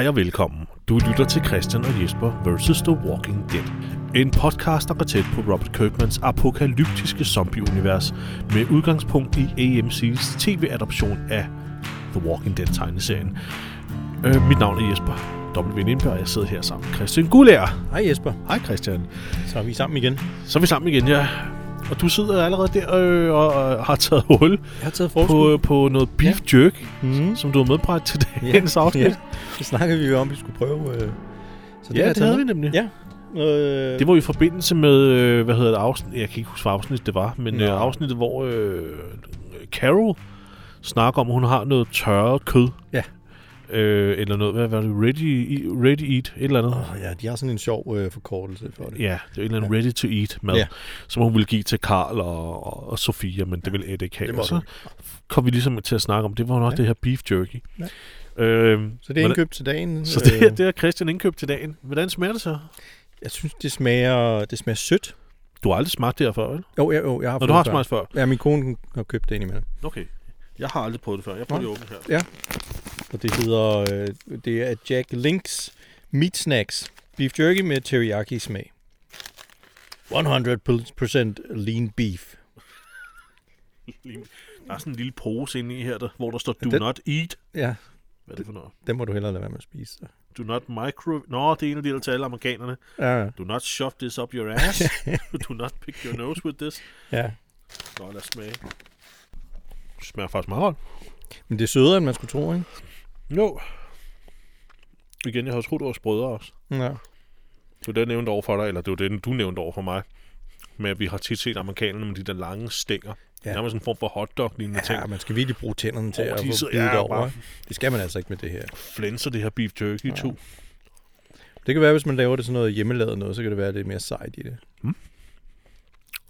Hej og velkommen. Du lytter til Christian og Jesper vs. The Walking Dead. En podcast, der går tæt på Robert Kirkmans apokalyptiske zombie-univers med udgangspunkt i AMC's tv-adoption af The Walking Dead-tegneserien. Øh, mit navn er Jesper W. Lindberg, og jeg sidder her sammen med Christian Gulær. Hej Jesper. Hej Christian. Så er vi sammen igen. Så er vi sammen igen, ja. Og du sidder allerede der øh, og, og har taget hul Jeg har taget på, på noget beef jerky, Mm. som du har medbragt til dagens afsnit. Ja. Det snakkede vi jo om, vi skulle prøve. Øh. Så Ja, har jeg det taget havde vi med. nemlig. Ja. Øh, Det var i forbindelse med, øh, hvad hedder det, afsnit, jeg kan ikke huske, hvad afsnit det var, men øh, afsnittet, hvor øh, Carol snakker om, at hun har noget tørret kød. Ja. Øh, eller noget, hvad var det, ready, ready eat, et eller andet. Åh, ja, de har sådan en sjov øh, forkortelse for det. Ja, det er en eller anden ready to eat mad, Ja. som hun ville give til Karl og, og, og Sofia, men det ville Ed ikke have. Og så kom vi ligesom til at snakke om, det var nok Ja. det her beef jerky. Ja. Øhm, Så det er indkøbt til dagen. Så det, Øh, det er Christian indkøbt til dagen. Hvordan smager det så? Jeg synes, det smager, det smager sødt. Du har aldrig smagt det her før, vel? Jo, jeg, jo, jeg har fået du har smagt før? før. Ja, min kone har købt det indimellem. Okay. Jeg har aldrig prøvet det før. Jeg prøver det åbent her. Og det hedder, øh, det er Jack Links Meat Snacks. Beef jerky med teriyaki smag. 100% lean beef. Der er sådan en lille pose inde i her, der, hvor der står Do Den- not eat. Ja, Hvad er det for noget? den må du hellere lade være med at spise. Så. Do not micro... Nå, det er en af de, der til alle amerikanerne. Ja, Do not shove this up your ass. Do not pick your nose with this. ja. Nå, lad os smage. Det smager faktisk meget godt. Men det er sødere, end man skulle tro, ikke? Jo. Igen, jeg havde troet, det var sprødere også. Ja. Det var det, jeg nævnte over for dig, eller det var det, du nævnte over for mig. Med at vi har tit set amerikanerne med de der lange stænger. Ja. Ja. Nærmest en form for hotdog-lignende ting. Ja, man skal virkelig bruge tænderne til Åh, at få ja, over. bare-? Det skal man altså ikke med det her. Flænser det her beef jerky i Ja. to. Det kan være, hvis man laver det sådan noget hjemmelavet noget, så kan det være, at det er mere sejt i det.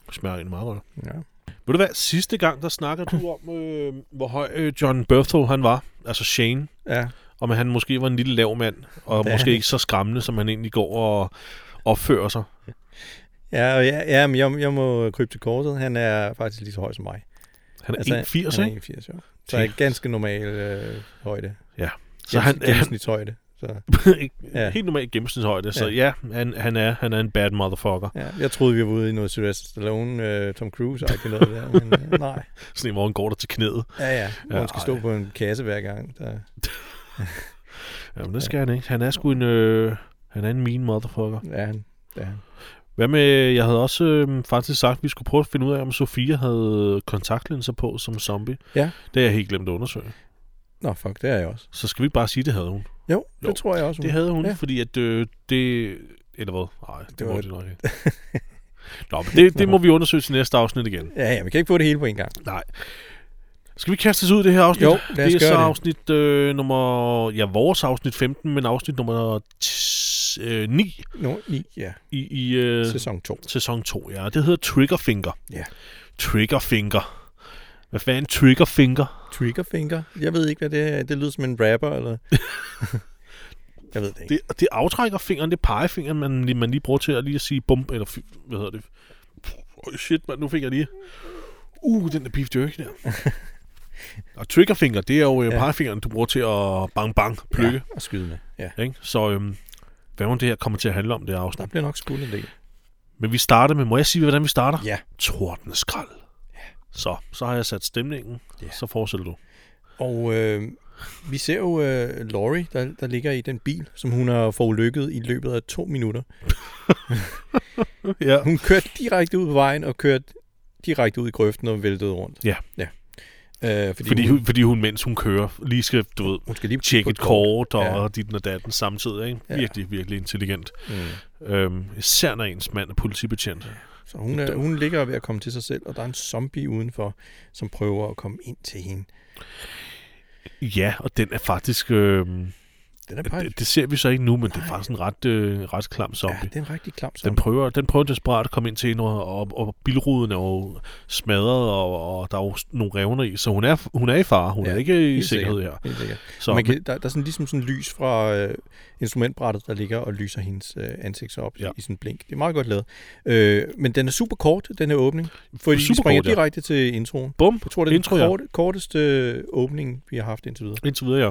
Det smager egentlig meget godt. Ja. Ved du hvad, sidste gang, der snakker du om, øh, hvor høj øh, John Berthel han var, altså Shane, Ja, om at han måske var en lille lav mand, og Ja. måske ikke så skræmmende, som han egentlig går og opfører sig. ja, og ja, ja men jeg, jeg må krybe til korset. Han er faktisk lige så høj som mig. Han er altså, 1,80, han ikke? er 81, ja. Så er ganske normal øh, højde. Så han, han Gennemsnitshøjde. Så, ja. Ja. helt normalt gennemsnitshøjde, så Ja. ja, han, han, er, han er en bad motherfucker. ja. Jeg troede, vi var ude i noget Sylvester Stallone, øh, Tom Cruise, ikke noget der, men øh, nej. Sådan en, hvor han går der til knæet. Ja, ja. Hvor Ja, han skal stå ej. på en kasse hver gang. Der. Jamen, det skal han ikke. Han er sgu en, øh, han er en mean motherfucker. Ja, han. Ja. Hvad med, jeg havde også øh, faktisk sagt, at vi skulle prøve at finde ud af, om Sofia havde kontaktlinser på som zombie. Ja. Det har jeg helt glemt at undersøge. Nå, fuck, det er jeg også. Så skal vi ikke bare sige, det havde hun. Jo, det Jo, tror jeg også. hun- Det havde hun, ja. Fordi at øh, det... Eller hvad? Nej, det, Det var- det nok ikke. Nå, men det, det må vi undersøge til næste afsnit igen. Ja, ja, vi kan ikke få det hele på en gang. Nej. Skal vi kaste os ud i det her afsnit? Jo, lad os det er så det. afsnit øh, nummer... Ja, vores afsnit 15, men afsnit nummer t- øh, 9 Nå, ni, ja. i, i øh, Sæson 2. sæson 2. Ja, det hedder Triggerfinger. Ja. Triggerfinger. Hvad fanden Triggerfinger? Triggerfinger. Jeg ved ikke, hvad det er. Det lyder som en rapper, eller... jeg ved det ikke. Det, det aftrækker fingeren, det er pegefingeren, man, man lige bruger til at lige at sige bum, eller hvad hedder det? Oh shit, man, nu fik jeg lige... Uh, den der beef jerky der. Og triggerfinger, det er jo ja. Ja. pegefingeren, du bruger til at bang bang plukke. Ja, og skyde med. Ja. Ikke? Så øhm, hvad må det her kommer til at handle om, det her Der afsnit? bliver nok skudt en del. Men vi starter med, må jeg sige, hvordan vi starter? Ja. Tordenskrald. Ja. Så, så har jeg sat stemningen. Ja. Så fortsætter du. Og øh, vi ser jo øh, Laurie, der, der ligger i den bil, som hun har forulykket i løbet af to minutter. Ja. Hun kørte direkte ud på vejen og kørte direkte ud i grøften og væltede rundt. Ja. ja. Øh, fordi, Fordi, hun, fordi hun, mens hun kører, lige skal, du ved, hun skal lige tjekke et kort og Ja. ja. dit og datten samtidig. Ikke? Ja. Virkelig, virkelig intelligent. Mm. Øhm, især når ens mand er politibetjent. Så hun, er, hun ligger ved at komme til sig selv, og der er en zombie udenfor, som prøver at komme ind til hende. Ja, og den er faktisk... Øh, den er det, det ser vi så ikke nu, men det er faktisk en ret, øh, ret klam ja, zombie. det er en rigtig klam Den zombie. prøver, den prøver desperat at komme ind til hende, og, og, og bilruden er jo smadret, og, og der er jo nogle revner i, så hun er, hun er i fare. Hun Ja, er ikke i sikkerhed her. Så, man kan, der, der er sådan ligesom sådan lys fra øh, instrumentbrættet, der ligger og lyser hendes øh, ansigt op ja. Ja. i, i sådan en blink. Det er meget godt lavet. Øh, men den er super kort, den her åbning. Fordi vi Super springer kort, ja. direkte til introen. Bum, Jeg tror, det er Intro, den ja. kort, korteste øh, åbning, vi har haft indtil videre. indtil videre, ja.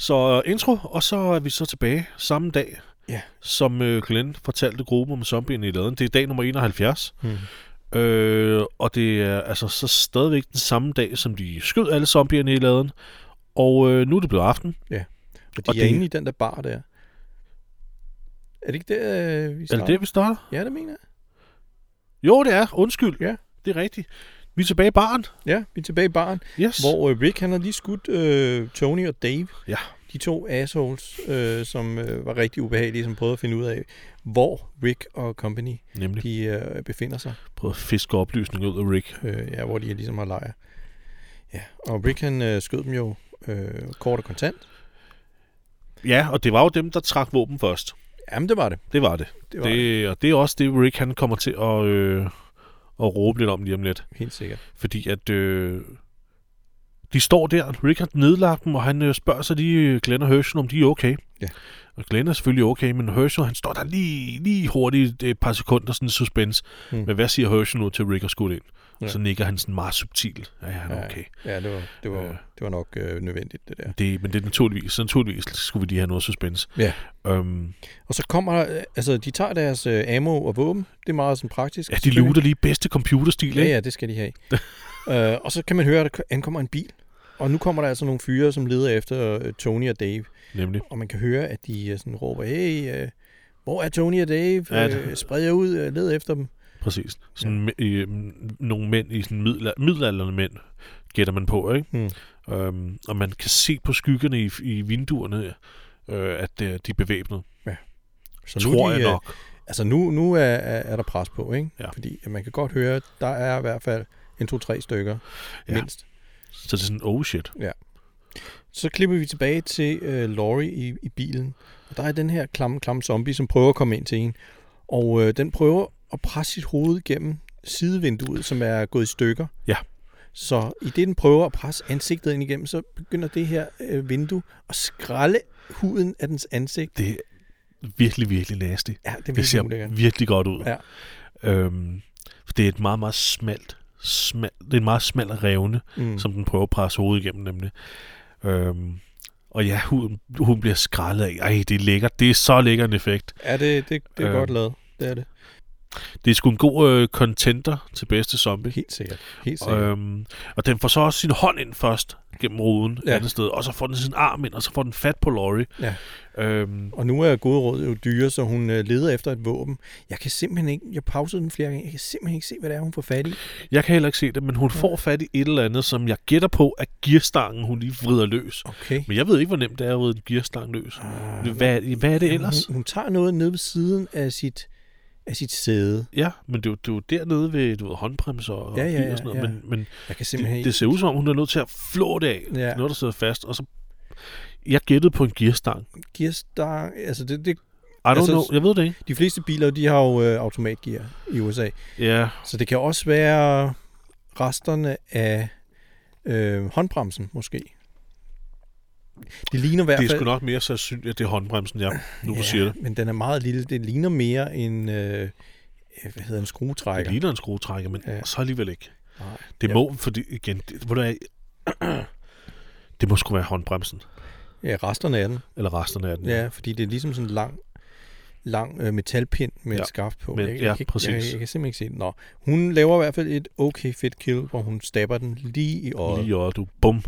Så uh, intro, og så er vi så tilbage samme dag, Ja. som uh, Glenn fortalte gruppen om zombien i laden. Det er dag nummer 71. Hmm. Øh, og det er altså så stadigvæk den samme dag, som de skød alle zombierne i laden. Og øh, nu er det blevet aften. Og de Og er det- inde i den der bar der. Er det ikke der, øh, vi Er starter? det det, vi starter? Ja, det mener jeg. Jo, det er. Undskyld. Ja. Det er rigtigt. Vi er tilbage i baren. Ja, vi er tilbage i baren, Yes. hvor øh, Rick han har lige skudt øh, Tony og Dave. Ja. De to assholes, øh, som øh, var rigtig ubehagelige, som prøvede at finde ud af, hvor Rick og company Nemlig de øh, befinder sig. prøvet at fiske oplysninger ud af Rick. Øh, ja, hvor de ligesom har lejr. Ja, og Rick han øh, skød dem jo øh, kort og kontant. Ja, og det var jo dem, der trak våben først. Jamen, det var det. Det var det. Det var det. det og det er også det, Rick han kommer til at, øh, at råbe lidt om lige om lidt. Helt sikkert. Fordi at øh, de står der, Rick har nedlagt dem, og han øh, spørger sig lige øh, Glenn og Herschel, om de er okay. Ja. Og Glenn er selvfølgelig okay, men Herschel, han står der lige, lige hurtigt et par sekunder, sådan en suspense. Hmm. Men hvad siger Herschel nu til Rick og skudt ind? Ja. Ja. Så nikker han sådan meget subtilt. Ja, ja, okay. Ja, det var, det var, Øh. det var nok øh, nødvendigt, det der. Det, men det er naturligvis, så naturligvis skulle vi lige have noget suspense. Ja. Øhm, Og så kommer øh, altså de tager deres øh, ammo og våben. Det er meget sådan praktisk. ja, de luter lige bedste computerstil, Ja, ikke? ja, det skal de have. øh, og så kan man høre, at der ankommer en bil. Og nu kommer der altså nogle fyre, som leder efter øh, Tony og Dave. Nemlig. Og man kan høre, at de øh, sådan råber, hey, øh, hvor er Tony og Dave? Ja, Øh, det- spred jer ud, øh, led efter dem. Præcis. Sådan ja. øh, nogle mænd i sådan middelalder, middelalderne mænd, gætter man på, ikke? Hmm. Øhm, og man kan se på skyggerne i, i vinduerne, øh, at øh, de er bevæbnet. Så Så nu tror de, jeg øh, nok. Altså nu, nu er, er, er der pres på, ikke? Ja. Fordi man kan godt høre, at der er i hvert fald en, to, tre stykker Ja. ja. mindst. Så det er sådan, oh shit. Så klipper vi tilbage til øh, Laurie i, i bilen. Og der er den her klamme, klamme zombie, som prøver at komme ind til en. Og øh, den prøver at presse sit hoved gennem sidevinduet, som er gået i stykker. Ja. Så i det, den prøver at presse ansigtet ind igennem, så begynder det her øh, vindue at skralde huden af dens ansigt. Det er virkelig, virkelig nasty. Ja, det er Det ser ulækkert. virkelig godt ud. Ja. Øhm, for det er et meget, meget smalt, smalt det er en meget smal revne, Mm. som den prøver at presse hovedet igennem nemlig. Øhm, og ja, huden, huden bliver skrællet af. Ej, det er lækkert. Det er så lækker en effekt. Ja, det, det, det er Øh. godt lavet. Det er det. Det er sgu en god øh, contenter til bedste zombie. Helt sikkert. Helt sikkert. Øhm, og den får så også sin hånd ind først gennem ruden ja. Ja. andet sted, og så får den sin arm ind, og så får den fat på Laurie. Ja. Øhm, Og nu er gode råd jo dyre, så hun øh, leder efter et våben. Jeg kan simpelthen ikke, jeg pausede den flere gange, jeg kan simpelthen ikke se, hvad det er, hun får fat i. jeg kan heller ikke se det, men hun får fat i et eller andet, som jeg gætter på, at gearstangen hun lige vrider løs. Okay. Men jeg ved ikke, hvor nemt det er at vride en gearstang løs. Ah, Hvad, hvad er det ellers? Hun, hun tager noget nede ved siden af sit, af sit sæde. Ja, men det er jo, det er jo dernede ved du ved, håndbremser og Ja, ja, og sådan noget. ja. Men, men Jeg kan simpelthen det, det ser ud som om, hun er nødt til at flå det af. Ja. Noget, der sidder fast. Og så, jeg gættede på en gearstang. Gearstang, altså det, det, I don't Altså, know. Jeg ved det ikke. de fleste biler, de har jo øh, automatgear i USA. Ja, Så det kan også være resterne af øh, håndbremsen, måske. Det ligner i hvert det er fald... sgu nok mere sandsynligt, at det er håndbremsen, ja. Nu ja, siger det. men den er meget lille. Det ligner mere en, øh, hvad hedder en Det skruetrækker. ligner en skruetrækker, men Ja. så alligevel ikke. Nej. Det Ja. må, fordi igen, det, hvor er, det må sgu være håndbremsen, Ja, resterne af den. eller resterne af den. Ja, fordi det er ligesom sådan en lang, lang øh, metalpind med ja. Et skaft på. men- jeg, ja, jeg, kan, præcis. Jeg, jeg, kan simpelthen ikke se det. Nå, hun laver i hvert fald et okay fedt kill, hvor hun stabber den lige i øjet. Lige og du, bum.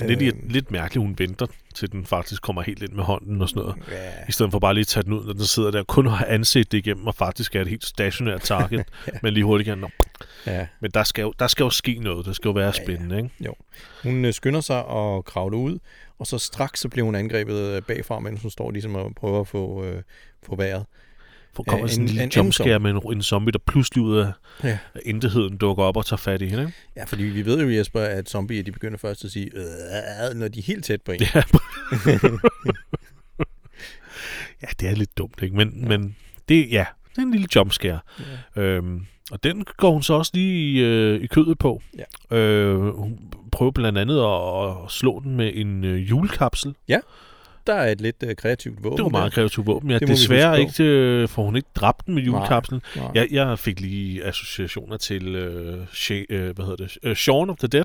Lidt, Øh, øh, lidt mærkeligt, hun venter, til den faktisk kommer helt ind med hånden og sådan noget. Ja, I stedet for bare lige at tage den ud, når den sidder der, kun har anset det igennem, og faktisk er et helt stationært target, Ja. men lige hurtigt kan, ja. Men der skal, jo, der skal jo ske noget, det skal jo være ja. spændende, ikke? Hun øh, skynder sig og kravler ud, og så straks så bliver hun angrebet øh, bagfra, mens hun står ligesom og prøver at få, øh, få vejret. Kommer en- sådan en en lille jumpscare med en, en zombie, der pludselig ud af, Ja. intetheden dukker op og tager fat i hende, ikke? Ja, fordi vi ved jo, Jesper, at zombier de begynder først at sige, øh, når de er helt tæt på en. Ja. ja, det er lidt dumt, ikke? Men, ja. men det, ja, det er en lille jumpscare. Ja. Øhm, og den går hun så også lige i, øh, i kødet på. Ja. Øh, hun prøver blandt andet at, at slå den med en øh, julekapsel. Der er et lidt øh, kreativt våben. Det var meget kreativt våben. Ja, Det desværre ikke øh, får hun ikke dræbt den med julekapslen. Nej. Jeg, jeg fik lige associationer til øh, Sha- øh, hvad hedder det? Øh, Shaun of the Dead.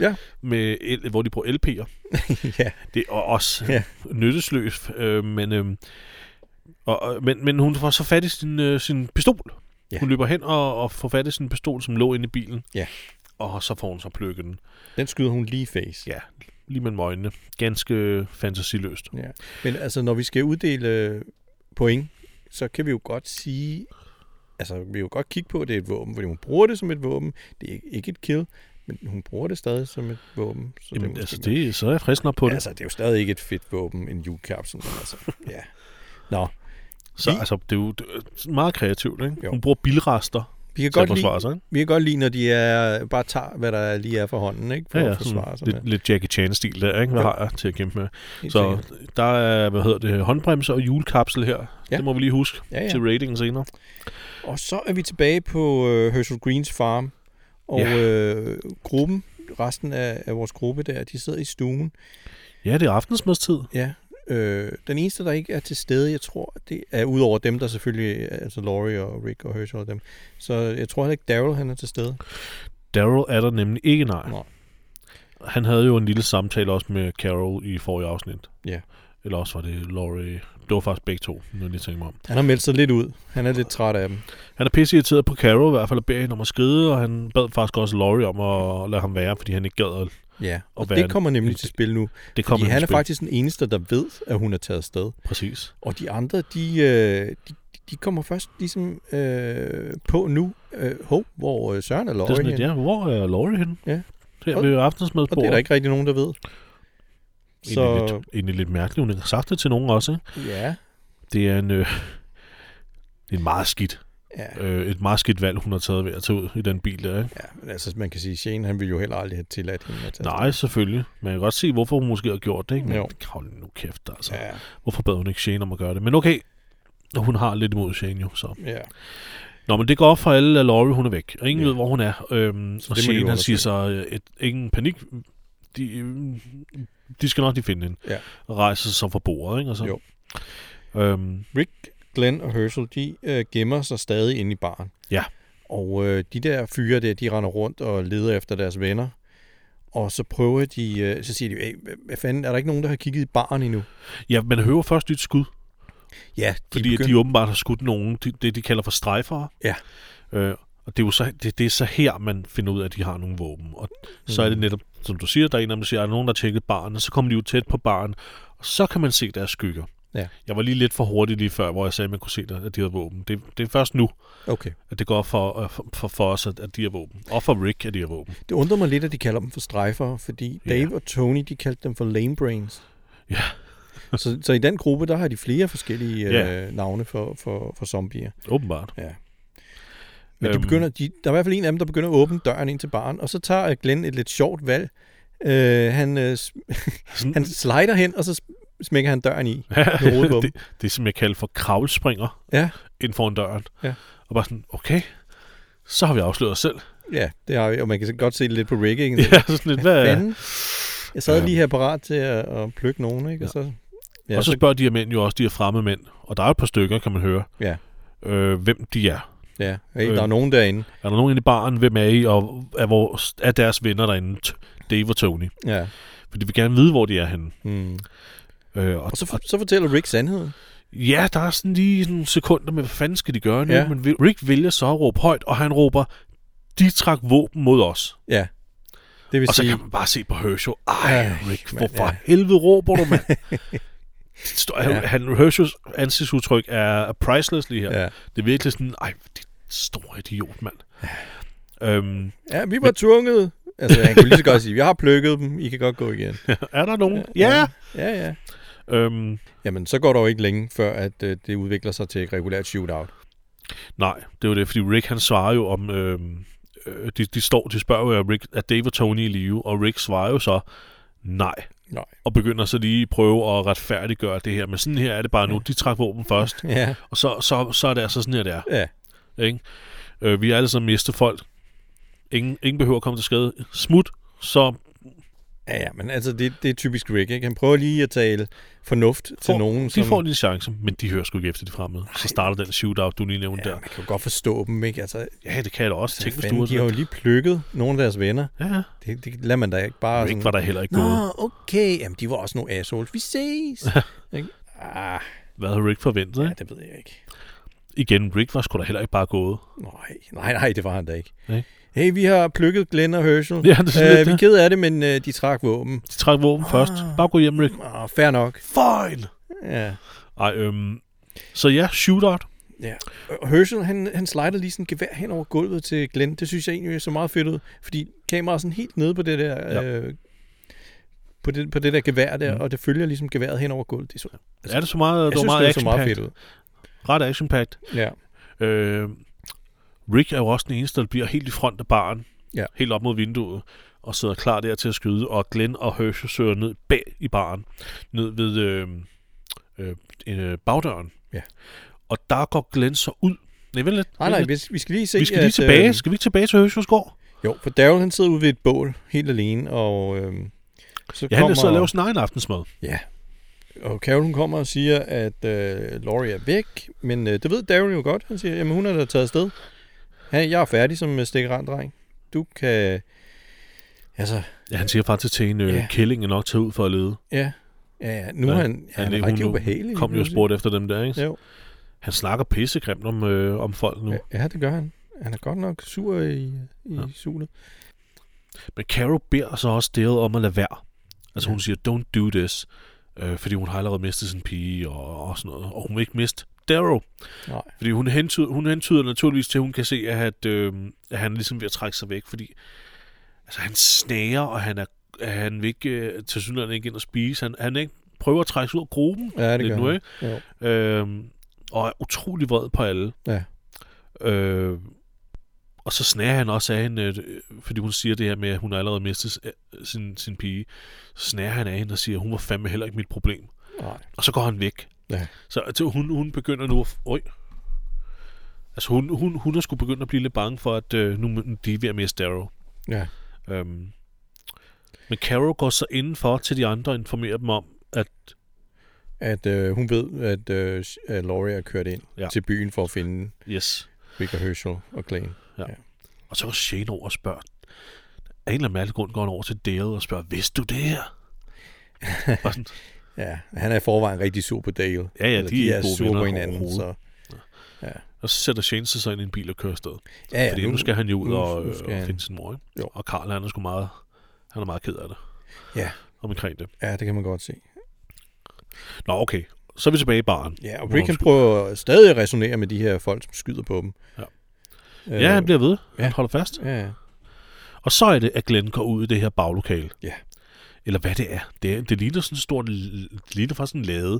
Ja. med el, hvor de bruger LP'er. ja. Det er også Ja. nyttesløst, øh, men, øh, og, men, men hun får så fat i sin, øh, sin pistol. Ja. Hun løber hen og, og får fat i sin pistol, som lå inde i bilen. Ja. Og så får hun så plukket den. Den skyder hun lige i face. Ja, lige mellem øjnene. Ganske fantasiløst. Ja. Men altså, når vi skal uddele øh, point, så kan vi jo godt sige, altså vi jo godt kigge på, at det er et våben, fordi hun bruger det som et våben. Det er ikke- et kill, men hun bruger det stadig som et våben. Så Jamen, måske altså, det, så er jeg frisk nok på det. Altså, det er jo stadig ikke et fedt våben, en julekapsel, altså, ja. Nå, Så vi- altså, det er jo det er meget kreativt, ikke? Jo. Hun bruger bilrester vi kan, at godt forsvare sig, ikke? vi kan godt lide, når de er, bare tager, hvad der lige er for hånden, ikke? For Ja, at ja, forsvare sig sådan med. lidt, lidt Jackie Chan-stil der, ikke? Hvad har jeg til at kæmpe med? Helt Så sikkert. der er, hvad hedder det, håndbremse og julekapsel her. Ja. Det må vi lige huske ja, ja. til ratingen senere. Og så er vi tilbage på øh, Herschel Greens farm, og Ja. øh, gruppen, resten af, af vores gruppe der, de sidder i stuen. Ja, det er aftensmadstid. Ja, øh, den eneste, der ikke er til stede, jeg tror, det er udover dem, der selvfølgelig, altså Laurie og Rick og Herschel og dem. Så jeg tror heller ikke, Daryl han er til stede. Daryl er der nemlig ikke, nej. Nej. Han havde jo en lille samtale også med Carol i forrige afsnit. Ja. Eller også var det Laurie. Det var faktisk begge to, når jeg tænker mig om. Han har meldt sig lidt ud. Han er lidt træt af dem. Han er pisse irriteret på Carol i hvert fald, og beder hende om at skride, og han bad faktisk også Laurie om at lade ham være, fordi han ikke gad at... Ja, og, Og det kommer nemlig til spil nu. Det Fordi kommer han er faktisk den eneste, der ved, at hun er taget afsted. Præcis. Og de andre, de, øh, de, de kommer først ligesom øh, på nu. Øh, hov, hvor øh, Søren er Det er Laurie sådan henne? ja, hvor er Laurie henne? Ja. Her Og- ved Og aftensmadsbordet. det er der ikke rigtig nogen, der ved. Så... Så Egentlig, lidt, egentlig lidt mærkeligt. Hun har sagt det til nogen også. Ikke? ja, Det er en, øh, det er en meget skidt, ja, øh, et meget skidt valg, hun har taget ved at tage ud i den bil der. Ikke? ja, men altså man kan sige, Shane han ville jo heller aldrig have tilladt hende at tage Nej, selvfølgelig. Men jeg kan godt se, hvorfor hun måske har gjort det. Ikke? Men Jo. hold nu kæft, altså. Ja, Hvorfor bad hun ikke Shane om at gøre det? Men okay, og hun har lidt imod Shane jo, så. ja. Nå, men det går op for alle, at Laurie, hun er væk. Og ingen Ja. ved, hvor hun er. Øhm, Så og Shane, han siger så, øh, et, ingen panik. De, øh, de skal nok lige finde hende. Ja. Og rejse sig så fra bordet, ikke? Og så, Jo. Øhm, Rick, Glenn og Herschel, de øh, gemmer sig stadig inde i baren. Ja. Og øh, de der fyre der, de render rundt og leder efter deres venner. Og så prøver de, øh, så siger de, hey, hvad- fanden, er der ikke nogen, der har kigget i baren endnu? ja, man hører først et skud. Ja, de Fordi begynd... de åbenbart har skudt nogen, de, det de kalder for strejfere. Ja. Øh, og det er jo så, det, det er så her, man finder ud af, at de har nogle våben. Og så er det Mm. netop, som du siger, der er en af dem, der siger, er der nogen, der har tjekket baren, og så kommer de jo tæt på baren, og så kan man se deres skygger. Ja. Jeg var lige lidt for hurtig lige før, hvor jeg sagde, at man kunne se, at de havde våben. Det, det er først nu, Okay. at det går for, øh, for, for, for os, at, de har våben. Og for Rick, at de har våben. Det undrer mig lidt, at de kalder dem for strejfer, fordi Ja. Dave og Tony, de kaldte dem for lame brains. Ja. så, så i den gruppe, der har de flere forskellige Ja. øh, navne for, for, for zombier. Åbenbart. Ja. Men de Øhm. begynder, de, der er i hvert fald en af dem, der begynder at åbne døren ind til baren, og så tager Glenn et lidt sjovt valg. Øh, han, øh, han slider hen, og så smækker han døren i. ja, med det, det, som jeg kalder for kravlspringer Ja. ind foran døren. Ja. Og bare sådan, okay, så har vi afsløret os selv. Ja, det har vi, og man kan så godt se det lidt på ikke? Ja, sådan lidt, hvad, Fanden. Jeg sad lige her parat til at, at plukke nogen, ikke? Og så, ja, og så spørger de her mænd jo også, de her fremme mænd, og der er et par stykker, kan man høre, Ja. øh, hvem de er. ja, hey, øh. der er nogen derinde. Er der nogen inde i baren, hvem er I, og er, vores, er deres venner derinde, Dave og Tony? Ja. For de vil gerne vide, hvor de er henne. Mm. Øh, og, Og så, for, så fortæller Rick sandheden. ja, der er sådan lige nogle sekunder med, hvad fanden skal de gøre nu? Ja. Ja. Men Rick vælger så at råbe højt, og han råber, de trak våben mod os. Ja. Det vil Og så sige, kan man bare se på Herschel, ej, Ja, Rick, mand, hvorfor ja. helvede råber du, mand? Ja. han, Herschels ansigtsudtryk er, priceless lige her. ja. Det er virkelig sådan, ej, det store idiot, mand. Øhm, ja, vi var tvunget. Altså, han kunne lige så godt sige, vi har plukket dem, I kan godt gå igen. er der nogen? Ja! Ja, ja. Øhm, Jamen, så går der jo ikke længe, før at øh, det udvikler sig til et regulært shootout. nej, det var det, fordi Rick han svarer jo om, øhm, øh, de, de, står, de spørger jo, Rick, er Dave og Tony i live, og Rick svarer jo så, nej. Nej. Og begynder så lige at prøve at retfærdiggøre det her, men sådan her er det bare nu, de trak våben først, Ja, og så, så, så er det altså sådan her, det er. ja. Ikke? Øh, vi er alle sammen mistet folk. Ingen, ingen behøver at komme til skade. Smut, så Ja, ja, men altså, det, det er typisk Rick, ikke? Han prøver lige at tale fornuft til Får- nogen, De som... får lige chance, men de hører sgu ikke efter de fremmede. Så starter den shootout, du lige nævnte Ja, der. man kan jo godt forstå dem, ikke? Altså, Ja, det kan jeg da også. Tænk, hvis du fanden, de har jo sådan. lige plukket nogle af deres venner. Ja. Det, det lader man da ikke bare Rick var der heller ikke. Nå, okay. Jamen, de var også nogle assholes. Vi ses. Ikke? ah, Hvad havde Rick forventet, ja, det ved jeg ikke. Igen, Rick var sgu da heller ikke bare gået. Nej, nej, nej, det var han da ikke. Nej. Hey, vi har plukket Glenn og Herschel. Ja, det er Øh, lidt vi er ked af det, men øh, de trak våben. De trækker våben Ah. først. Bare gå hjem, Rick. Oh, fair nok. Fine! Ja. Ej, øhm... Så ja, shootout. ja. Herschel, han, han slider lige sådan gevær hen over gulvet til Glenn. Det synes jeg egentlig så meget fedt ud, fordi kameraet er sådan helt nede på det der... Ja. Øh, på det, på det der gevær der, Mm. og det følger ligesom geværet hen over gulvet. Det er så, Er det så meget, jeg det var synes, meget det er så meget action fedt ud. Ret action-packed. Ja. Øh, Rick er jo også den eneste, der bliver helt i front af baren. Ja. Helt op mod vinduet. Og sidder klar der til at skyde. Og Glenn og Herschel søger ned bag i baren. Ned ved øh, øh, øh, bagdøren. Ja. Og der går Glenn så ud. Nej, vel lidt. Nej, nej, vi, vi skal lige se, vi skal lige at, tilbage. Øh, Skal vi ikke tilbage til Herschels gård? jo, for Daryl han sidder ude ved et bål, helt alene, og øh, så Ja, han kommer... sidder og laver sin egen aftensmad. Ja. Og Carol hun kommer og siger, at øh, Laurie er væk, men øh, det ved Daryl jo godt. Han siger, jamen hun er da taget afsted. Hey, jeg er færdig som øh, stikkerand-dreng. Du kan... Altså, Ja, han siger faktisk til en, øh, Ja. kælling er nok taget ud for at lede. ja, ja, ja nu Ja, er han, ja, han det- er rigtig ubehagelig. Kom jo og spurgte efter dem der, ikke? Jo, Han snakker pissegrimt om, øh, om folk nu. ja, ja, det gør han. Han er godt nok sur i, i Ja. sulet. Men Carol beder så også Dale om at lade være. Altså Ja. hun siger, don't do this. Øh, fordi hun har allerede mistet sin pige og, og sådan noget. Og hun vil ikke miste Darrow. Nej. Fordi hun hentyder, hun hentyder naturligvis til, at hun kan se, at, øh, at han ligesom ved at trække sig væk. Fordi altså, han snager, og han er han vil ikke øh, til synligheden ikke ind og spise. Han, han ikke prøver at trække sig ud af gruppen. Ja, det lidt gør nu, ikke? Jo. Øhm, og er utrolig vred på alle. Ja. Øh, og så snager han også af hende, øh, fordi hun siger det her med, at hun allerede mistet øh, sin, sin pige. Så snager han af hende og siger, at hun var fandme heller ikke mit problem. Nej. Og så går han væk. Ja. Så altså, hun, hun begynder nu at... Øj. Altså hun, hun, hun er sgu begyndt at blive lidt bange for, at øh, nu de er ved at miste Darrow. Ja. Øhm, men Carol går så indenfor til de andre og informerer dem om, at At øh, hun ved, at, øh, at Laurie er kørt ind Ja. ja. til byen for at finde yes. Rick og Herschel og Glenn. Og så går Shane over og spørger. Af en eller anden grund går han over til Dale og spørger, vidste du det her? og sådan, Ja, han er i forvejen rigtig sur på Dale. ja, ja, Eller de, er er gode sure på hinanden, så... Og så sætter Shane sig ind i en bil og kører afsted. Ja, ja, Fordi nu, nu skal han jo ud nu- og, nu øh, og han- finde sin mor. Ikke? Jo. Og Karl, han er sgu meget, han er meget ked af det. Ja. Omkring det. Ja, det kan man godt se. Nå, okay. Så er vi tilbage i baren. Ja, og Rick han han prøver stadig at resonere med de her folk, som skyder på dem. Ja. Øh, Ja, han bliver ved. Han ja. holder fast. Ja, ja. Og så er det, at Glenn går ud i det her baglokale. Ja. Eller hvad det er. Det, det ligner sådan en stor, det ligner faktisk en lade.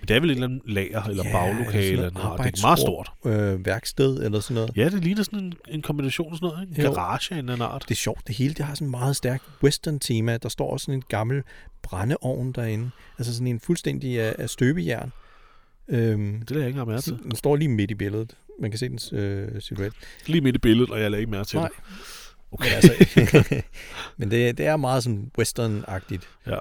Men det er vel et eller andet lager eller Ja, baglokale. eller Eller noget det er meget stort. Øh, værksted eller sådan noget. Ja, det ligner sådan en, en kombination af sådan noget. En Jo. garage af en eller anden art. Det er sjovt, det hele det har sådan en meget stærkt western-tema. Der står også sådan en gammel brændeovn derinde. Altså sådan en fuldstændig af, af støbejern. Øhm, Det lader jeg ikke mærke til. den står lige midt i billedet. Man kan se dens øh, silhuet. Lige midt i billedet, og jeg lader ikke mærke til Nej. det. Men, Okay. altså, men det, det er meget sådan western-agtigt. ja.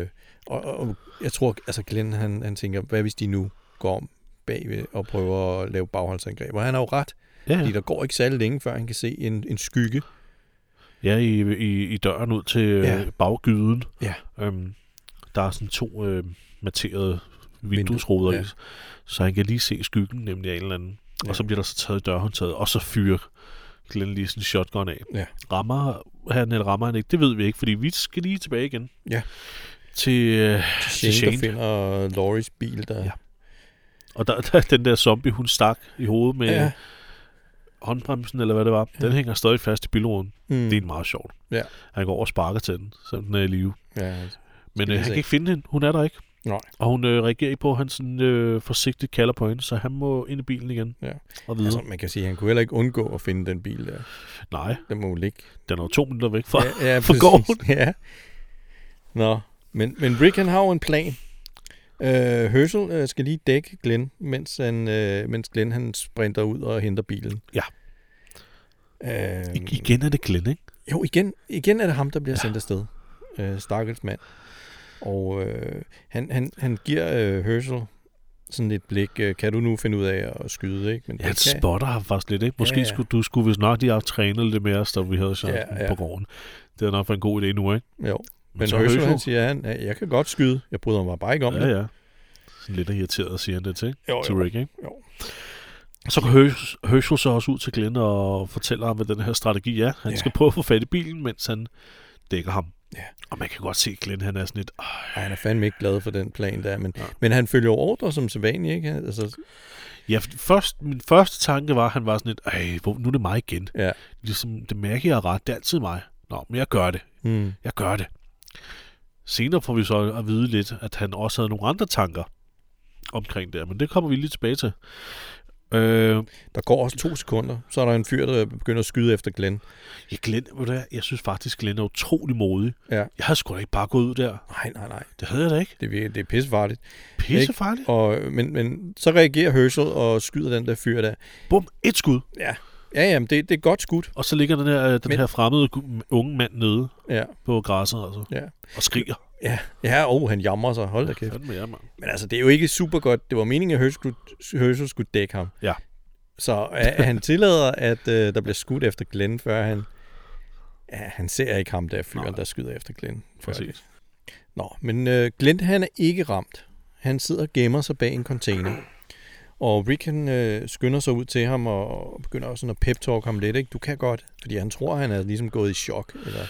Øh, og, og jeg tror, altså Glenn, han, han tænker, hvad hvis de nu går om bagved og prøver at lave bagholdsangreb? Og han har jo ret, Ja, fordi ja. der går ikke særlig længe, før han kan se en, en skygge. ja i, i, i døren ud til Ja. ja. baggyden. Ja. Øhm, der er sådan to øh, materede vinduesruder ja. i, så han kan lige se skyggen, nemlig af en eller anden. Ja. Og så bliver der så taget dørhåndtaget, og så fyrer Glenn lige sådan en shotgun af. Ja. Rammer han eller rammer han ikke? Det ved vi ikke, fordi vi skal lige tilbage igen. Ja. Til, øh, Shane, Shane. der finder Loris bil, der... Ja. og der, der er den der zombie, hun stak i hovedet med ja. håndbremsen, eller hvad det var. Ja. Den hænger stadig fast i bilruden. Mm. Det er meget sjovt. Ja. Han går over og sparker til den, så den er i live. ja. Men øh, han kan ikke finde hende. Hun er der ikke. Nej. Og hun øh, reagerer ikke på, at han sådan, øh, forsigtigt kalder på hende, så han må ind i bilen igen. Ja. Og videre. Altså, man kan sige, at han kunne heller ikke undgå at finde den bil der. Nej, Den må jo ligge. den er jo to minutter væk fra. ja, ja, fra gården. Ja. Nå, men, men Rick han har jo en plan. Øh, Herschel øh, skal lige dække Glenn, mens, han, øh, mens Glenn han sprinter ud og henter bilen. Ja. Øh, I, igen er det Glenn, ikke? jo, igen, igen er det ham, der bliver sendt afsted. øh, stakkels mand. Og øh, han, han, han giver øh, Herschel sådan et blik, øh, kan du nu finde ud af at skyde, ikke? Men Ja, han spotter ham faktisk lidt, ikke? Måske Ja, ja, ja. ja. Skulle, du skulle vist nok lige have trænet lidt mere, da vi havde chancen Ja, ja, ja. ja. på gården. Det havde nok været en god idé nu, ikke? jo. Men, så men Herschel, Herschel- han siger, han, "Ja, jeg kan godt skyde, jeg bryder mig bare ikke om Ja, det. ja. Sådan lidt irriteret, siger han det til, Jo, til jo. Rick, ikke? Jo. Så går Hersch- Herschel så også ud til Glenn og fortæller ham, hvad den her strategi er. Han Ja. ja. skal prøve at få fat i bilen, mens han dækker ham. Ja. Og man kan godt se, at Glenn han er sådan lidt... "Åh, Ej, han er fandme ikke glad for den plan der, men, ja. Ja. men han følger ordre som sædvanligt, ikke? Altså, Ja, først, min første tanke var, at han var sådan lidt, Ej, hvor, nu er det mig igen. ja. Ligesom, det mærker jeg ret, det er altid mig. Nå, men jeg gør det. Mm. Jeg gør det. Senere får vi så at vide lidt, at han også havde nogle andre tanker omkring det, men det kommer vi lige tilbage til. Øh, Der går også to sekunder, så er der en fyr, der begynder at skyde efter Glenn. ja, Glenn, hvad, jeg synes faktisk, Glenn er utrolig modig. Ja. Jeg havde sgu da ikke bare gået ud der. Nej, nej, nej. Det havde jeg da ikke. Det, er, det er pissefarligt. Pissefarligt. Og, men, men så reagerer Herschel og skyder den der fyr der. Bum, et skud. Ja, ja, jamen, det, det er godt skudt. Og så ligger den her, den Men- her fremmede unge mand nede Ja, på græsset, altså, ja. og skriger. Ja, ja oh, han jammer sig. Hold da kæft. Fandme ja, mand. Men altså, det er jo ikke super godt. Det var meningen, at Herschel skulle, Herschel skulle dække ham. Ja. Så at han tillader, at øh, der bliver skudt efter Glenn, før han... Ja, han ser ikke ham der fyren, der skyder efter Glenn. før det. Præcis. Nå, men øh, Glenn han er ikke ramt. Han sidder og gemmer sig bag en container. Og Rick han øh, skynder sig ud til ham og begynder også sådan at pep-talk ham lidt. Ikke? Du kan godt, fordi han tror, han er ligesom gået i chok. Eller,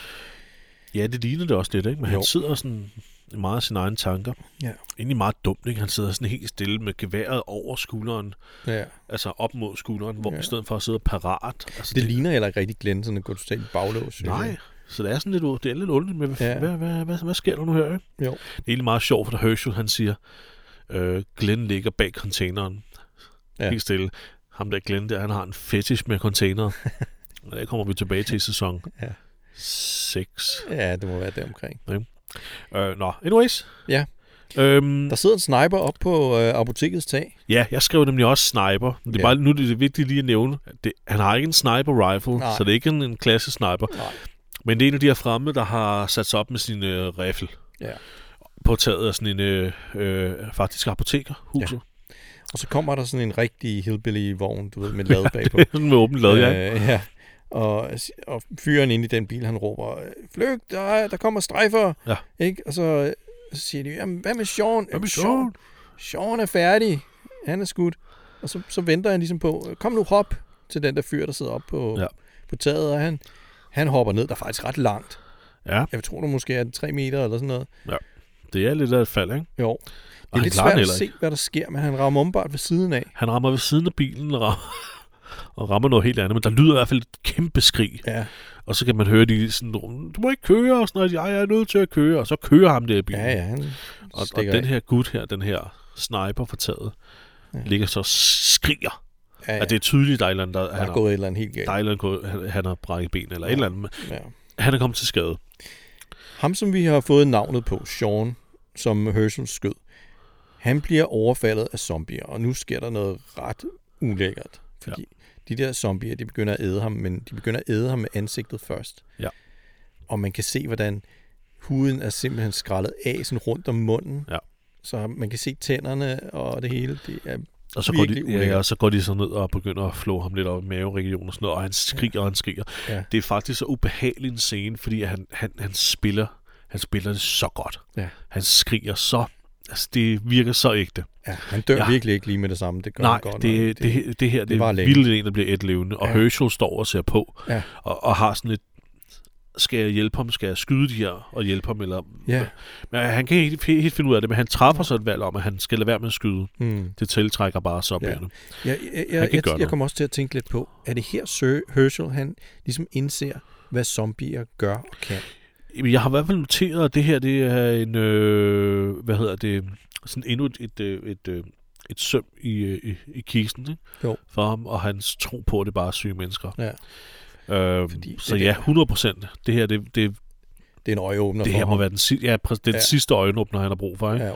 Ja, det ligner det også lidt, ikke? Men Jo. han sidder sådan meget af sine egne tanker. Ja. Egentlig meget dumt, ikke? Han sidder sådan helt stille med geværet over skulderen, ja. altså op mod skulderen, hvor Ja. i stedet for at sidde parat. Altså, Det ligner heller ikke rigtig Glenn, sådan at gå totalt baglås. Nej, så det er sådan lidt, det er lidt underligt hvad, Ja. hvad, hvad, hvad, hvad, sker der nu her? Ikke? Jo. Det er egentlig meget sjovt, for Herschel han siger, øh, Glenn ligger bag containeren. Ja. Helt stille. Ham der Glenn der, han har en fetish med container. Og det kommer vi tilbage til i sæson Ja. 6. Ja, det må være det omkring. Øh, nå, anyways. Ja. Øhm, Der sidder en sniper op på øh, apotekets tag. ja, jeg skrev nemlig også sniper. Det er Ja. bare, nu er det vigtigt lige at nævne, at det, han har ikke en sniper rifle, Nej. Nej. så det er ikke en, en klasse sniper. Nej. Men det er en af de her fremme, der har sat sig op med sin øh, rifle. Ja. På taget af sådan en øh, øh, faktisk apotekerhuset. Ja. Og så kommer der sådan en rigtig hillbilly-vogn, du ved, med lad bagpå. med åbent lad, ja. Øh, ja. Og, og fyren inde i den bil, han råber, flygt, der, er- der kommer strejfer. Ja. Ikke? Og så, så siger de, Jamen, hvad med Sean? Hvad med Sean? Sean er færdig. Han er skudt. Og så, så venter han ligesom på, kom nu hop til den der fyr, der sidder op på, Ja. på taget, og han, han hopper ned, der er faktisk ret langt. Ja, Jeg tror, det måske er 3 meter eller sådan noget. det er lidt af et fald, ikke? Jo. Det Og er han lidt svært at se, hvad der sker, men han rammer umiddelbart ved siden af. Han rammer ved siden af bilen og rammer, og rammer noget helt andet, men der lyder i hvert fald et kæmpe skrig. Ja, Og så kan man høre de sådan, du må ikke køre, og sådan noget. Jeg er nødt til at køre, og så kører ham der bilen. ja, ja han Og, og den her gut her, den her sniper for taget, Ja. ligger så og skriger. ja, Ja. At det er tydeligt, andet, der, der han, er har, gået et eller andet helt galt. andet, gået- han, han har brækket ben, eller ja. et eller andet. Ja. Han er kommet til skade. Ham, som vi har fået navnet på, Sean, som Herschel skød, han bliver overfaldet af zombier, og nu sker der noget ret ulækkert. Fordi ja. de der zombier, de begynder at æde ham, men de begynder at æde ham med ansigtet først. Ja. Og man kan se, hvordan huden er simpelthen skrællet af sådan rundt om munden. Ja. Så man kan se tænderne og det hele. Det er, Og så, går de, ja, og så går de så ned og begynder at flå ham lidt op i maveregionen og sådan noget, og han skriger og han skriger. Ja. Det er faktisk så ubehagelig en scene, fordi han, han, han spiller han spiller det så godt. Ja. Han skriger så, altså det virker så ægte. ja, han dør ja. Virkelig ikke lige med det samme. Det gør Nej, godt. det, nok. det, det, det her, det, det er vildt en, der bliver et levende, og Ja. Herschel står og ser på, Ja. og, og har sådan et, skal jeg hjælpe ham, skal jeg skyde de her og hjælpe ham, eller... Ja. Men han kan ikke helt, finde ud af det, men han træffer så et valg om, at han skal lade være med at skyde. Hmm. Det tiltrækker bare så Ja. ja. Jeg, jeg, jeg, jeg, kommer også til at tænke lidt på, er det her Sir Herschel, han ligesom indser, hvad zombier gør og kan? Jeg har i hvert fald noteret, at det her det er en, øh, hvad hedder det, sådan endnu et, et, øh, et, øh, et søm i, øh, i, i kisten ikke? Jo. for ham, og hans tro på, at det bare er syge mennesker. Ja. Øh, Fordi så det- ja, 100 procent. Det her, det, det, Det er en øjeåbner det her må ham. være den, si- ja, præ- den Ja. sidste øjenåbner, han har brug for. Ikke? Ja,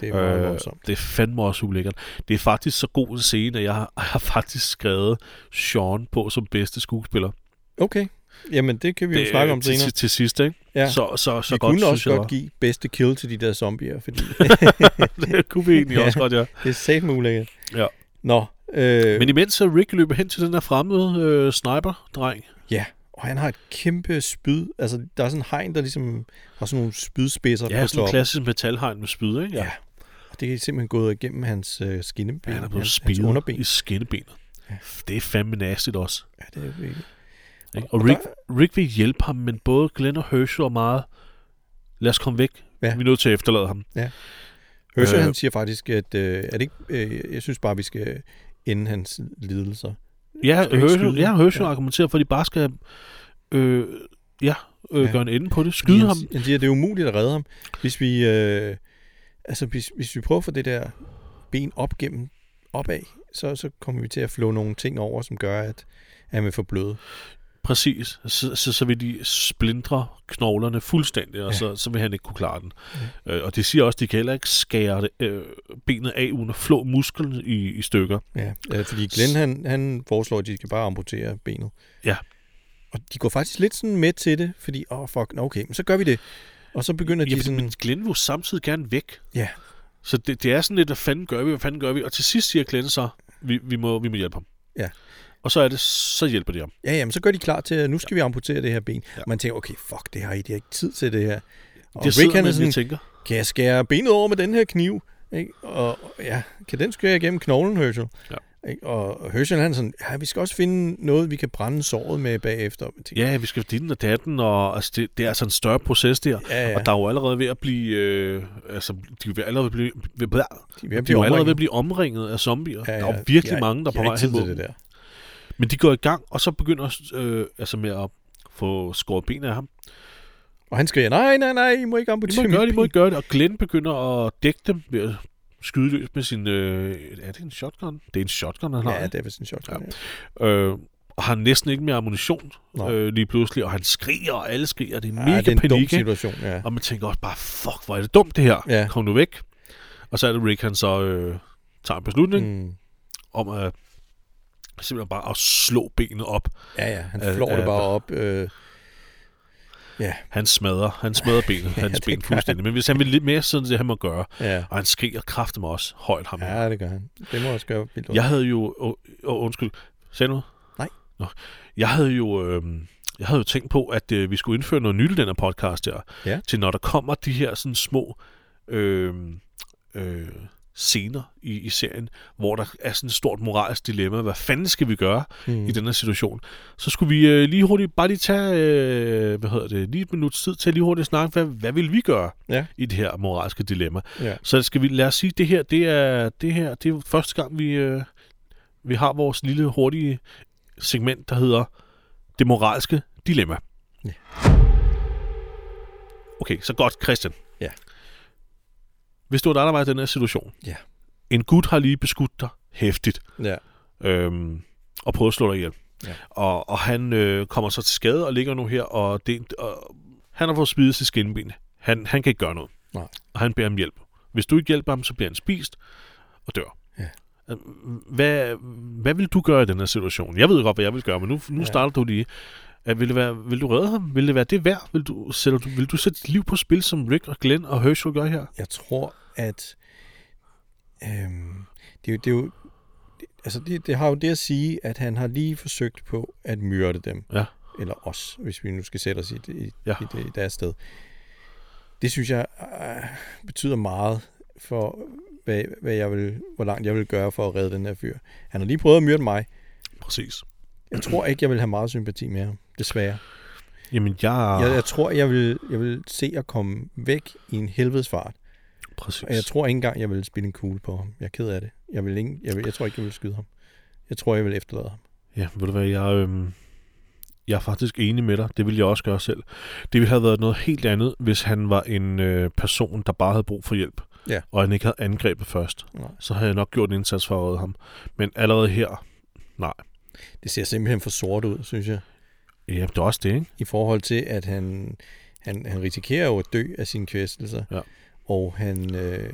det er meget Øh, voldsomt. det er fandme også ulækkert. Det er faktisk så god en scene, at jeg har, jeg har faktisk skrevet Sean på som bedste skuespiller. Okay, Jamen, det kan vi jo snakke om senere. til, til sidst, ikke? Ja. Så, så, så vi godt, kunne også godt give bedste kill til de der zombier, fordi det kunne vi egentlig Ja. også godt, ja. det er sat muligt. Ja. Nå, øh, Men imens så Rick løber hen til den der fremmede øh, sniper-dreng. ja, og han har et kæmpe spyd. Altså, der er sådan en hegn, der ligesom har sådan nogle spydspidser Ja, på sådan en toppen. klassisk metalhegn med spyd, ikke? Ja. Og det er simpelthen gået igennem hans øh, skinneben, Ja, han er blevet hans, hans underben. i skinnebenet. Ja. Det er fandme nastigt også. Ja, det er virkelig. Ikke? Og Og Rick, Rick vil hjælpe ham, men både Glenn og Herschel er meget... Lad os komme væk. Ja. Vi er nødt til at efterlade ham. Herschel, Øh. han siger faktisk, at øh, er det ikke, øh, jeg synes bare, vi skal ende hans lidelser. Ja, Herschel, ja? Herschel Ja. argumenterer for, at de bare skal øh, ja, øh, Ja. gøre en ende på det. Skyde han, ham. Han siger, at det er umuligt at redde ham, hvis vi, øh, altså, hvis, hvis vi prøver at få det der ben op gennem, opad, så, så kommer vi til at flå nogle ting over, som gør, at han vil forbløde. Præcis. Så, så, så vil de splindre knoglerne fuldstændig, og Ja. så, så vil han ikke kunne klare den. Øh, og det siger også, at de kan heller ikke skære det, øh, benet af, uden at flå musklen i, i stykker. Ja, øh, fordi Glenn, han, han foreslår, at de skal bare amputere benet. Ja. Og de går faktisk lidt sådan med til det, fordi, åh oh, fuck, nå, okay, men så gør vi det. Og så begynder Ja, de sådan, men Glenn vil samtidig gerne væk. ja, Så det, det er sådan lidt, hvad fanden gør vi, hvad fanden gør vi? Og til sidst siger Glenn så, vi, vi, må, vi må hjælpe ham. Ja. Og så er det, så hjælper de ham. ja, jamen, så gør de klar til, at nu skal vi amputere det her ben. Ja. Og man tænker, okay, fuck, det har I, de har ikke tid til det her. Og Det Rick, sidder han er sådan, tænker, kan jeg skære benet over med den her kniv? Ikke? Og ja, kan den skære igennem knoglen, Herschel? Ja. Ikke? Og Herschel, han sådan, ja, vi skal også finde noget, vi kan brænde såret med bagefter. Tænker, ja, vi skal dine og datten, og altså, det, det er altså en større proces der. ja, ja, Og der er jo allerede ved at blive, øh, altså, de er allerede ved at blive, ved, de er ved at de er blive allerede ved at omringet. blive omringet af zombier. Ja, Der ja, er jo virkelig har- mange, der er på vej hen mod det der. Men de går i gang, og så begynder øh, altså med at få skåret ben af ham. Og han skriger, nej, nej, nej, I må ikke amputere må ikke gøre det, de må ben." ikke gøre det. Og Glenn begynder at dække dem ved at skyde løs med sin... Øh, er det en shotgun? Det er en shotgun, han har. Ja, det er vist en shotgun. Ja. Ja. Øh, og har næsten ikke mere ammunition Nå. øh, lige pludselig, og han skriger, og alle skriger, det er Ja, mega det er en dum panik, ikke? situation, ja. Og man tænker også bare, fuck, hvor er det dumt det her. Ja. Kom nu væk. Og så er det Rick, han så øh, tager en beslutning. Mm. om at simpelthen bare at slå benet op. Ja, ja, han Øh, flår det øh, bare op. Øh, Han smadrer, han smadrer benet, Ja, hans det ben fuldstændig. Men hvis han vil lidt mere, så er det det, han må gøre. ja. Og han skriger kraftigt mig også højt ham. ja, det gør han. Det må også gøre vildt. Jeg havde jo... Åh, oh, undskyld. Sagde du noget? Nej. Nå. Jeg havde jo... Øh, jeg havde jo tænkt på, at øh, vi skulle indføre noget nyt i den her podcast her. Ja. Til når der kommer de her sådan små øh, øh, scener i, i serien, hvor der er sådan et stort moralsk dilemma. Hvad fanden skal vi gøre mm. i den her situation? Så skulle vi øh, lige hurtigt, bare lige tage, øh, hvad hedder det, lige et minut tid til at lige hurtigt snakke, hvad, hvad vil vi gøre Ja. i det her moralske dilemma? Ja. Så skal vi lad os sige, det her, det er, det her, det er første gang, vi, øh, vi har vores lille hurtige segment, der hedder det moralske dilemma. Ja. Okay, så godt, Christian. Hvis du var dig, der var i den her situation. Ja. En gut har lige beskudt dig hæftigt, Ja. øhm, og prøvet at slå dig ihjel. Ja. Og, og han øh, kommer så til skade og ligger nu her, og, det, og han har fået spidet sit skinben. Han, han kan ikke gøre noget. Nej. Og han beder om hjælp. Hvis du ikke hjælper ham, så bliver han spist og dør. Ja. Øh, Hvad, hvad vil du gøre i den her situation? Jeg ved godt, hvad jeg vil gøre, men nu, nu Ja. starter du lige. Uh, vil, det være, vil du redde ham? Vil det være det værd? Vil du, sætter du, vil du sætte dit liv på spil, som Rick og Glenn og Herschel gør her? Jeg tror, at øhm, det, er jo, det, er jo, altså det, det har jo det at sige, at han har lige forsøgt på at myrde dem. Ja. Eller os, hvis vi nu skal sætte os i, det, i, Ja. i, det, i deres sted. Det synes jeg øh, betyder meget for, hvad, hvad jeg vil, hvor langt jeg vil gøre for at redde den her fyr. Han har lige prøvet at myrde mig. Præcis. Jeg tror ikke, jeg vil have meget sympati med ham, desværre. Jamen, jeg... Jeg, jeg tror, jeg vil, jeg vil se at komme væk i en helvedes fart. Præcis. Og jeg tror ikke engang, jeg vil spille en kugle på ham. Jeg er ked af det. Jeg, vil ikke, jeg, vil, jeg tror ikke, jeg vil skyde ham. Jeg tror, jeg vil efterlade ham. Ja, ved du hvad, jeg, øhm, jeg er faktisk enig med dig. Det ville jeg også gøre selv. Det ville have været noget helt andet, hvis han var en øh, person, der bare havde brug for hjælp. Ja. Og han ikke havde angrebet først. Nej. Så havde jeg nok gjort en indsats for at redde ham. Men allerede her, nej. Det ser simpelthen for sort ud, synes jeg. Ja, det er også det, ikke? I forhold til, at han, han, han risikerer jo at dø af sine kvæstelser. Ja. Og han... Øh,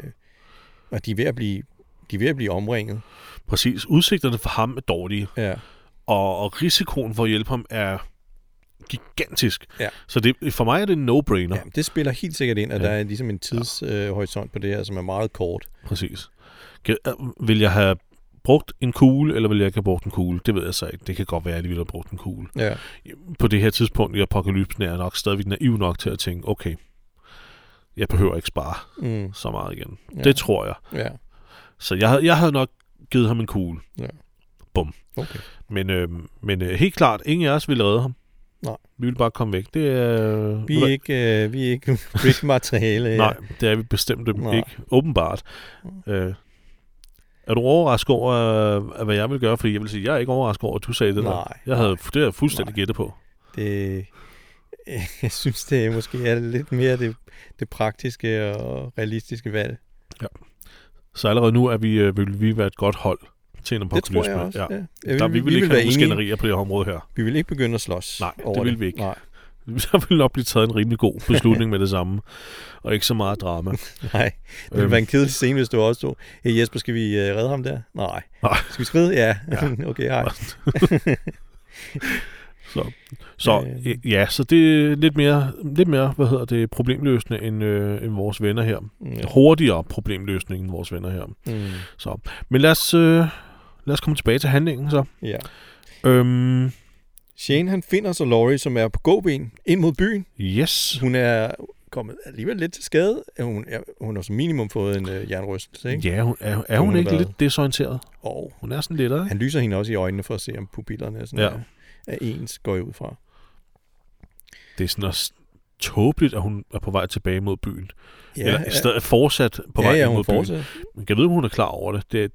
og de er ved at blive, de er ved at blive omringet. Præcis. Udsigterne for ham er dårlige. Ja. Og, og risikoen for at hjælpe ham er gigantisk. Ja. Så det, for mig er det en no-brainer. Ja, det spiller helt sikkert ind, at Ja. ja. der er ligesom en tidshorisont øh, horisont på det her, som er meget kort. Præcis. Øh, Vil jeg have brugt en kugle, eller vil jeg ikke have brugt en kugle? Det ved jeg så ikke. Det kan godt være, at de ville have brugt en kugle. Ja. På det her tidspunkt i apokalypsen er jeg nok stadigvæk naiv nok til at tænke, okay, jeg behøver ikke spare Mm. så meget igen. Ja. Det tror jeg. Ja. Så jeg, havde- jeg havde nok givet ham en kugle. Okay. Men, øh, men øh, helt klart, ingen af os ville redde ham. Nej. Vi ville bare komme væk. Det er... Vi er ikke, øh, vi er ikke Rick-materiale. Nej, det er vi bestemt Nej. ikke. Åbenbart. Øh, er du overrasket over, øh, hvad jeg vil gøre? Fordi jeg vil sige, jeg er ikke overrasket over, at du sagde det der. Nej, Jeg havde, det havde jeg fuldstændig gættet på. Det, jeg synes, det måske er lidt mere det, det praktiske og realistiske valg. Så allerede nu er vi, øh, vil vi være et godt hold til en Det tror apokalypse. jeg også. Ja. Ja. Ja. Der, vi, vil ikke have nogen skænderier på det her område her. Vi vil ikke begynde at slås Nej, over det vil vi ikke. Nej, Der vil nok blive taget en rimelig god beslutning med det samme. Og ikke så meget drama. nej. Det ville Øhm. være en kedelig scene, hvis du også stod. Hey Jesper, skal vi uh, redde ham der? Nej. Nej. Skal vi skride? Ja. Ja. okay, hej. Så, så Øh. ja, så det er lidt mere, lidt mere hvad hedder det, problemløsende end, øh, end vores venner her. Ja. Hurtigere problemløsning end vores venner her. Mm. Så, men lad os, øh, lad os komme tilbage til handlingen så. ja. Øhm, Shane, han finder så Laurie, som er på gåben ind mod byen. yes. Hun er kommet alligevel lidt til skade. Hun, ja, hun har som minimum fået en øh, jernrystelse, ikke? Ja, hun, er, er Hun hun ikke været- lidt desorienteret? Og Hun er sådan lidt, ikke? han lyser hende også i øjnene for at se, om pupillerne er, sådan Ja. er, er ens, går jeg ud fra. Det er sådan også tåbeligt, at hun er på vej tilbage mod byen. Ja, Eller i stedet fortsat på ja, vej ja, mod hun byen. Men jeg ved, om hun er klar over det. Det,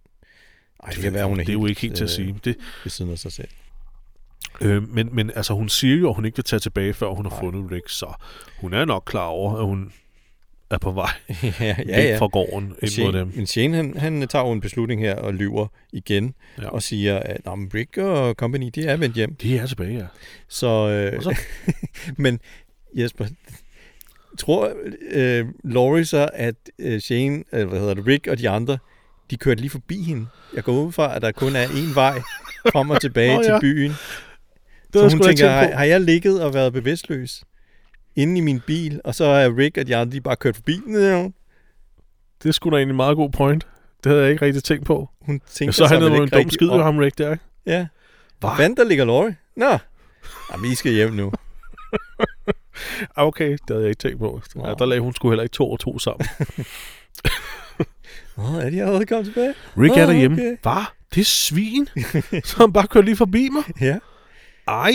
Ej, det kan være, hun er det er jo ikke helt til at øh, sige. Det, ved siden af sig selv. Øh, men, men altså, hun siger jo, at hun ikke vil tage tilbage, før hun har Nej. fundet Rick, så hun er nok klar over, at hun er på vej ja, ja, ja, ja. væk fra gården ind mod Shane, dem. men Shane, han, han tager jo en beslutning her og lyver igen Ja. og siger, at "Nå, men Rick og company, de er vendt hjem. De er tilbage, ja. Så, øh, så? men Jesper, tror øh, Laurie så, at øh, Shane, øh, hvad hedder det, Rick og de andre, de kørte lige forbi hende? Jeg går ud fra, at der kun er én vej frem og tilbage Nå, til ja. byen. Det så hun tænker, har, har jeg ligget og været bevidstløs inde i min bil, og så er Rick og de andre, de bare kørt forbi? Det sgu da egentlig en meget god point. Det havde jeg ikke rigtig tænkt på. Hun tænker Ja, så han jo en dum skid, om. ham Rick der, ikke? Ja. Hva? Der ligger Laurie? Nå. Jamen, I skal hjem nu. Ah, Okay, det havde jeg ikke tænkt på. Ja, Nå. der lagde hun sgu heller ikke to og to sammen. Åh, er de allerede kommet tilbage? Rick er Nå, derhjemme. okay. Hvad? Det er svin. så han bare kørt lige forbi mig. Ja. Ej.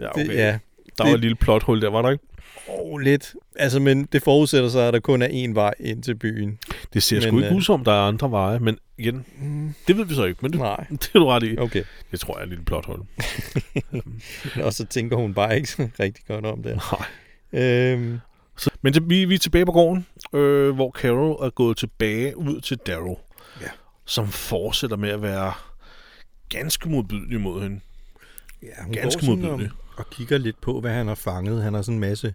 Ja, okay. Det, ja. Der det- var et lille plothul der, var der ikke? Oh, lidt. Altså, men det forudsætter sig, at der kun er én vej ind til byen. Det ser Men, sgu ikke øh, ud som, der er andre veje. Men igen, Mm, det ved vi så ikke. Men det, nej. det er du ret i. Okay. Det tror jeg er et lille plothul. Og så tænker hun bare ikke rigtig godt om det. Nej. Øhm, Så, men det, vi, vi er tilbage på gården, øh, hvor Carol er gået tilbage ud til Darrow. Ja. Som fortsætter med at være ganske modbydelig mod hende. Ja, hun Ganske modbydelig. Og, og kigger lidt på, hvad han har fanget. Han har sådan en masse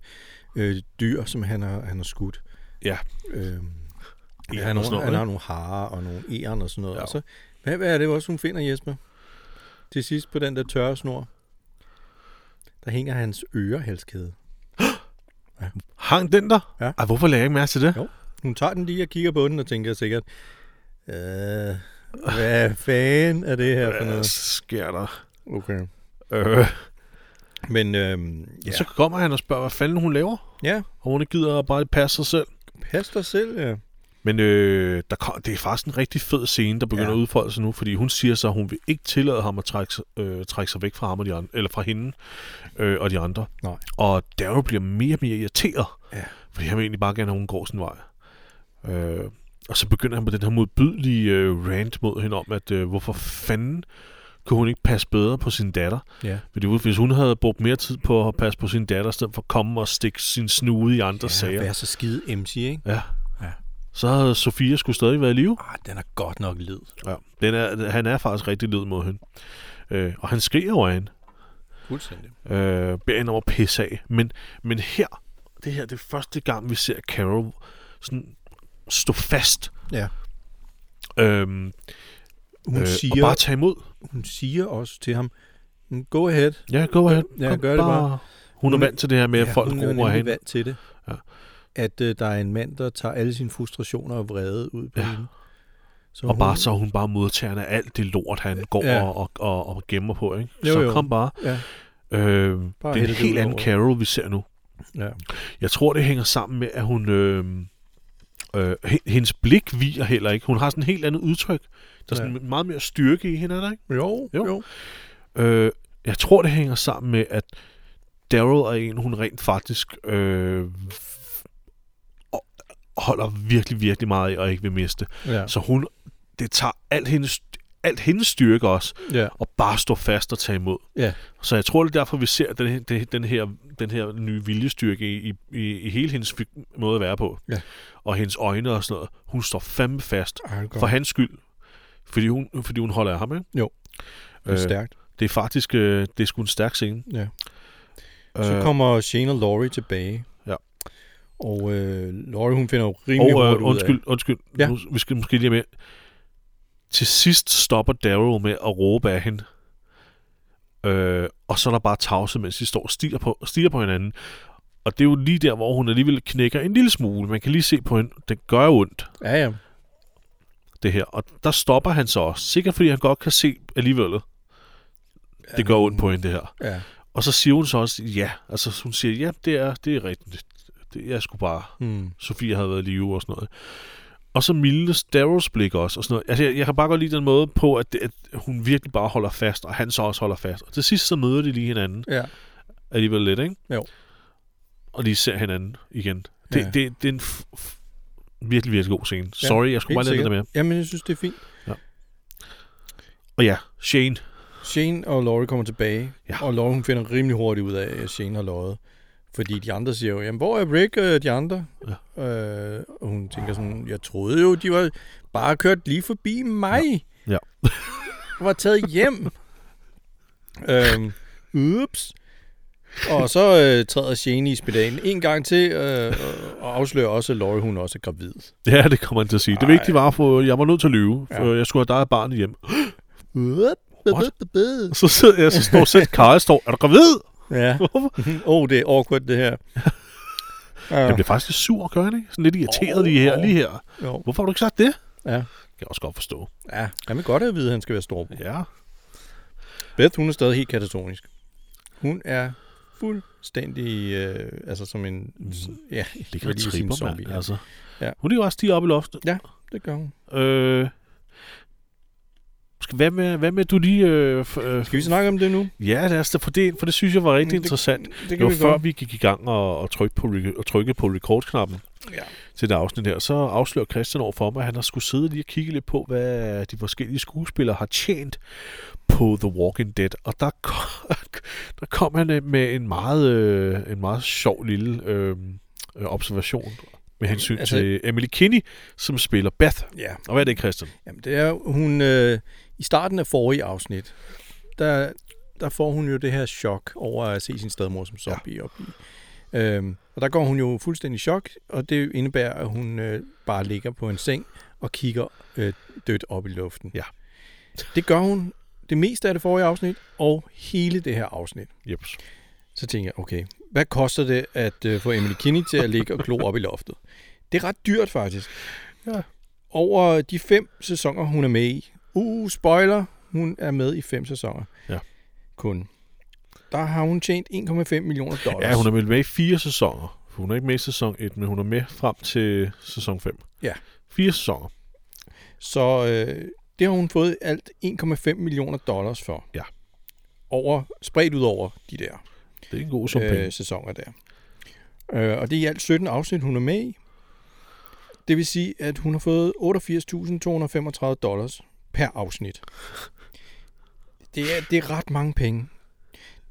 øh, dyr, som han har, han har skudt. Ja. Øhm, Egern han, har nogle, han har nogle harer og nogle æren og sådan noget. Ja. Ja. Og så, hvad, hvad er det også, hun finder, Jesper? Til sidst på den der tørre snor, der hænger hans ørehalskæde. Hang den der? Ja. Ej, hvorfor lagde jeg ikke mærke til det? Jo. Hun tager den lige og kigger på den og tænker sikkert, øh, hvad fanden er det her for Hvad noget? sker der? Okay. Øh, Men øhm, ja. ja. Så kommer han og spørger, hvad fanden hun laver. ja, Og hun gider bare passe sig selv. pas dig selv. Ja. Men øh, der kom, det er faktisk en rigtig fed scene, der begynder ja. At udfolde sig nu, fordi hun siger så, at hun vil ikke tillade ham at trække, sig- øh, trække sig væk fra ham og de andre, eller fra hende øh, og de andre. Nej. Og Darrow bliver mere og mere irriteret, Ja. fordi han vil egentlig bare gerne at hun går sin vej. Øh, og så begynder han på den her modbydelige øh, rant mod hende om, at øh, hvorfor fanden kunne hun ikke passe bedre på sin datter? Ja. Fordi hvis hun havde brugt mere tid på at passe på sin datter, i stedet for at komme og stikke sin snude i andre ja, sager, Vær så skide MC, ikke? ja. Ja. så havde Sofia skulle stadig været i live. Ah, den er godt nok led. Ja, den er, han er faktisk rigtig led mod hende. Øh, og han skriger over hende. Fuldstændig. Øh, beder hende at pisse af. Men, men her, det her det er første gang, vi ser Carol sådan stå fast. Ja. Øhm, Hun, øh, siger, og bare tage imod. hun siger også til ham, Go ahead. Ja, go ahead. Ja, Kom gør det bare. Hun er Hun er- vant til det her med, at folk hun er hende. vant til det. Ja. At øh, der er en mand, der tager alle sine frustrationer og vrede ud på Ja. hende. Så Og bare så hun bare modtagerne af alt det lort, han går Ja. og, og, og, og gemmer på. Ikke? Jo, så jo. kom bare. Ja, Øh, Bare det er en helt anden over. Carol, vi ser nu. ja. Jeg tror, det hænger sammen med, at hun... Øh, øh, he- hendes blik viger heller ikke. Hun har sådan en helt andet udtryk. Der er sådan Ja. meget mere styrke i hende, er der ikke? Jo, Jo. jo. Øh, jeg tror, det hænger sammen med, at Daryl er en, hun rent faktisk øh, holder virkelig, virkelig meget af, og ikke vil miste. Ja. Så hun, det tager alt hendes, alt hendes styrke også, ja. og bare stå fast og tage imod. Ja. Så jeg tror, det er derfor, vi ser den, her- den, den, her, den her nye viljestyrke i, i, i hele hendes måde at være på. Ja. Og hendes øjne og sådan noget. Hun står fandme fast. Ej, For hans skyld. Fordi hun, fordi hun holder af ham, ikke? Jo. Det er stærkt. det er faktisk øh, det er sgu en stærk scene. Ja. Så kommer Shane og Laurie tilbage. Ja. Og øh, Laurie, hun finder jo rimelig og, hurtigt øh, ud undskyld, undskyld. Ja. Nu, vi skal måske lige med. Til sidst stopper Daryl med at råbe af hende. Øh, og så er der bare tavse, mens de står og stiger på, stiger på hinanden. Og det er jo lige der, hvor hun alligevel knækker en lille smule. Man kan lige se på hende. Det gør ondt, af. Ja, ja. Det her. Og der stopper han så også. Sikkert fordi han godt kan se alligevel. Det gør ondt på hende, det her. Ja. Og så siger hun så også, ja. Altså hun siger, ja, det er, det er rigtigt. Det, jeg skulle bare Hmm. Sofie havde været i live og sådan noget. Og så mildnes Daryls blik også. Og sådan noget. Altså, jeg, jeg kan bare godt lide den måde på, at, det, at hun virkelig bare holder fast, og han så også holder fast. Og til sidst så møder de lige hinanden Ja. alligevel lidt, ikke? Jo. Og lige ser hinanden igen. Det, Ja. ja. det, det er en f- virkelig, virkelig god scene. Sorry, jeg skulle bare lade det med. Jamen, jeg synes, det er fint. Og ja, Shane. Shane og Laurie kommer tilbage, Ja. og Laurie hun finder rimelig hurtigt ud af, at Shane har løjet. Fordi de andre siger jo, jamen hvor er Rick og de andre? Ja. Øh, og hun tænker sådan, jeg troede jo, de var bare kørt lige forbi mig. Ja. Og var taget hjem. øhm, ups. Og så øh, træder Shane i spedalen en gang til, øh, og afslører også, at Laurie hun også er gravid. Ja, det kommer han til at sige. Det Ej. vigtige var, for jeg var nødt til at lyve, for Ja. jeg skulle have dig og barnet hjem. What? Så sidder jeg, så står selv Karl står, er du gravid? Ja. Åh, oh, det er awkward, det her. Jeg bliver faktisk lidt sur, gør han ikke? Sådan lidt irriteret lige her, lige her. Jo. Hvorfor har du ikke sagt det? Ja. Kan jeg også godt forstå. Ja, han vil godt at vide, at han skal være stor. Ja. Beth, hun er stadig helt katatonisk. Hun er fuldstændig, øh, altså som en, ja, Det sige en tripper, mand. ja. Altså. Ja. Hun ligger også stige op i loftet. det gør hun. Øh, hvad, med, hvad med, du lige... Øh, øh, Skal vi snakke om det nu? Ja, lad os da, for det, for det synes jeg var rigtig det- interessant. Det Det kan var vi før vi gik i gang og, og, trykke på, og trykke på record-knappen Ja. til det afsnit her, så afslører Christian over for mig, at han har skulle sidde lige og kigge lidt på, hvad de forskellige skuespillere har tjent på The Walking Dead. Og der kom, der kom han øh, med en meget, øh, en meget sjov lille øh, øh, observation med hensyn altså, til Emily Kinney, som spiller Beth. Ja, Og hvad er det, Christian? Jamen, det er hun... Øh, I starten af forrige afsnit, der, der får hun jo det her chok over at se sin stedmor som zombie ja. op i. Øhm, og der går hun jo fuldstændig i chok, og det indebærer, at hun øh, bare ligger på en seng og kigger øh, dødt op i luften. Ja. Det gør hun det meste af det forrige afsnit, og hele det her afsnit. Jeps. Så tænker jeg, okay, hvad koster det at øh, få Emily Kinney til at ligge og glo op i loftet? Det er ret dyrt faktisk. Ja. Over de fem sæsoner, hun er med i. Uh, spoiler, hun er med i fem sæsoner. Ja. Kun. Der har hun tjent 1,5 millioner dollars. Ja, hun er vel med i fire sæsoner. For hun er ikke med i sæson 1, men hun er med frem til sæson 5. Ja. Fire sæsoner. Så øh, det har hun fået alt 1,5 millioner dollars for. Ja. Over, spredt ud over de der Det er en god sum penge. øh, sæsoner der. Øh, og det er i alt 17 afsnit, hun er med i. Det vil sige, at hun har fået 88.235 dollars per afsnit. Det er, det er ret mange penge.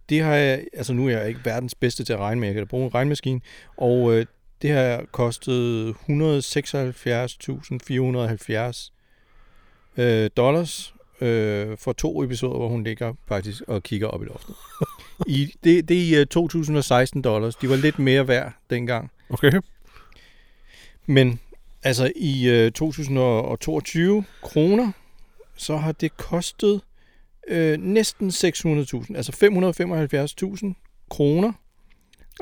Det har jeg, altså nu er jeg ikke verdens bedste til at regne med, jeg kan da bruge en regnmaskine, og øh, det har kostet 176.470 øh, dollars øh, for to episoder, hvor hun ligger faktisk og kigger op i loftet. I, det, det er i uh, 2016 dollars. De var lidt mere værd dengang. Okay. Men altså i uh, 2022 kroner, så har det kostet øh, næsten 600.000, altså 575.000 kroner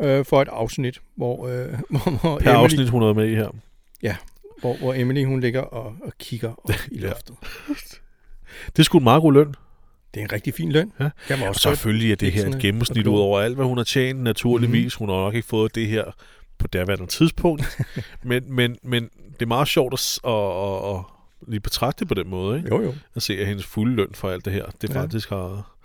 øh, for et afsnit, hvor, øh, hvor, hvor, Per Emily, afsnit, hun er med i her. hvor, hvor Emily hun ligger og, og kigger op i Ja. loftet. Det er sgu en meget god løn. Det er en rigtig fin løn. Ja. Må Og også godt- selvfølgelig er det her et gennemsnit og ud over alt, hvad hun har tjent. Naturligvis. Mhm. Hun har nok ikke fået det her på derværende tidspunkt. men, men, men det er meget sjovt at, at, at lige betragte på den måde. Ikke? Jo, jo. At se, at hendes fulde løn for alt det her, det Ja. faktisk har,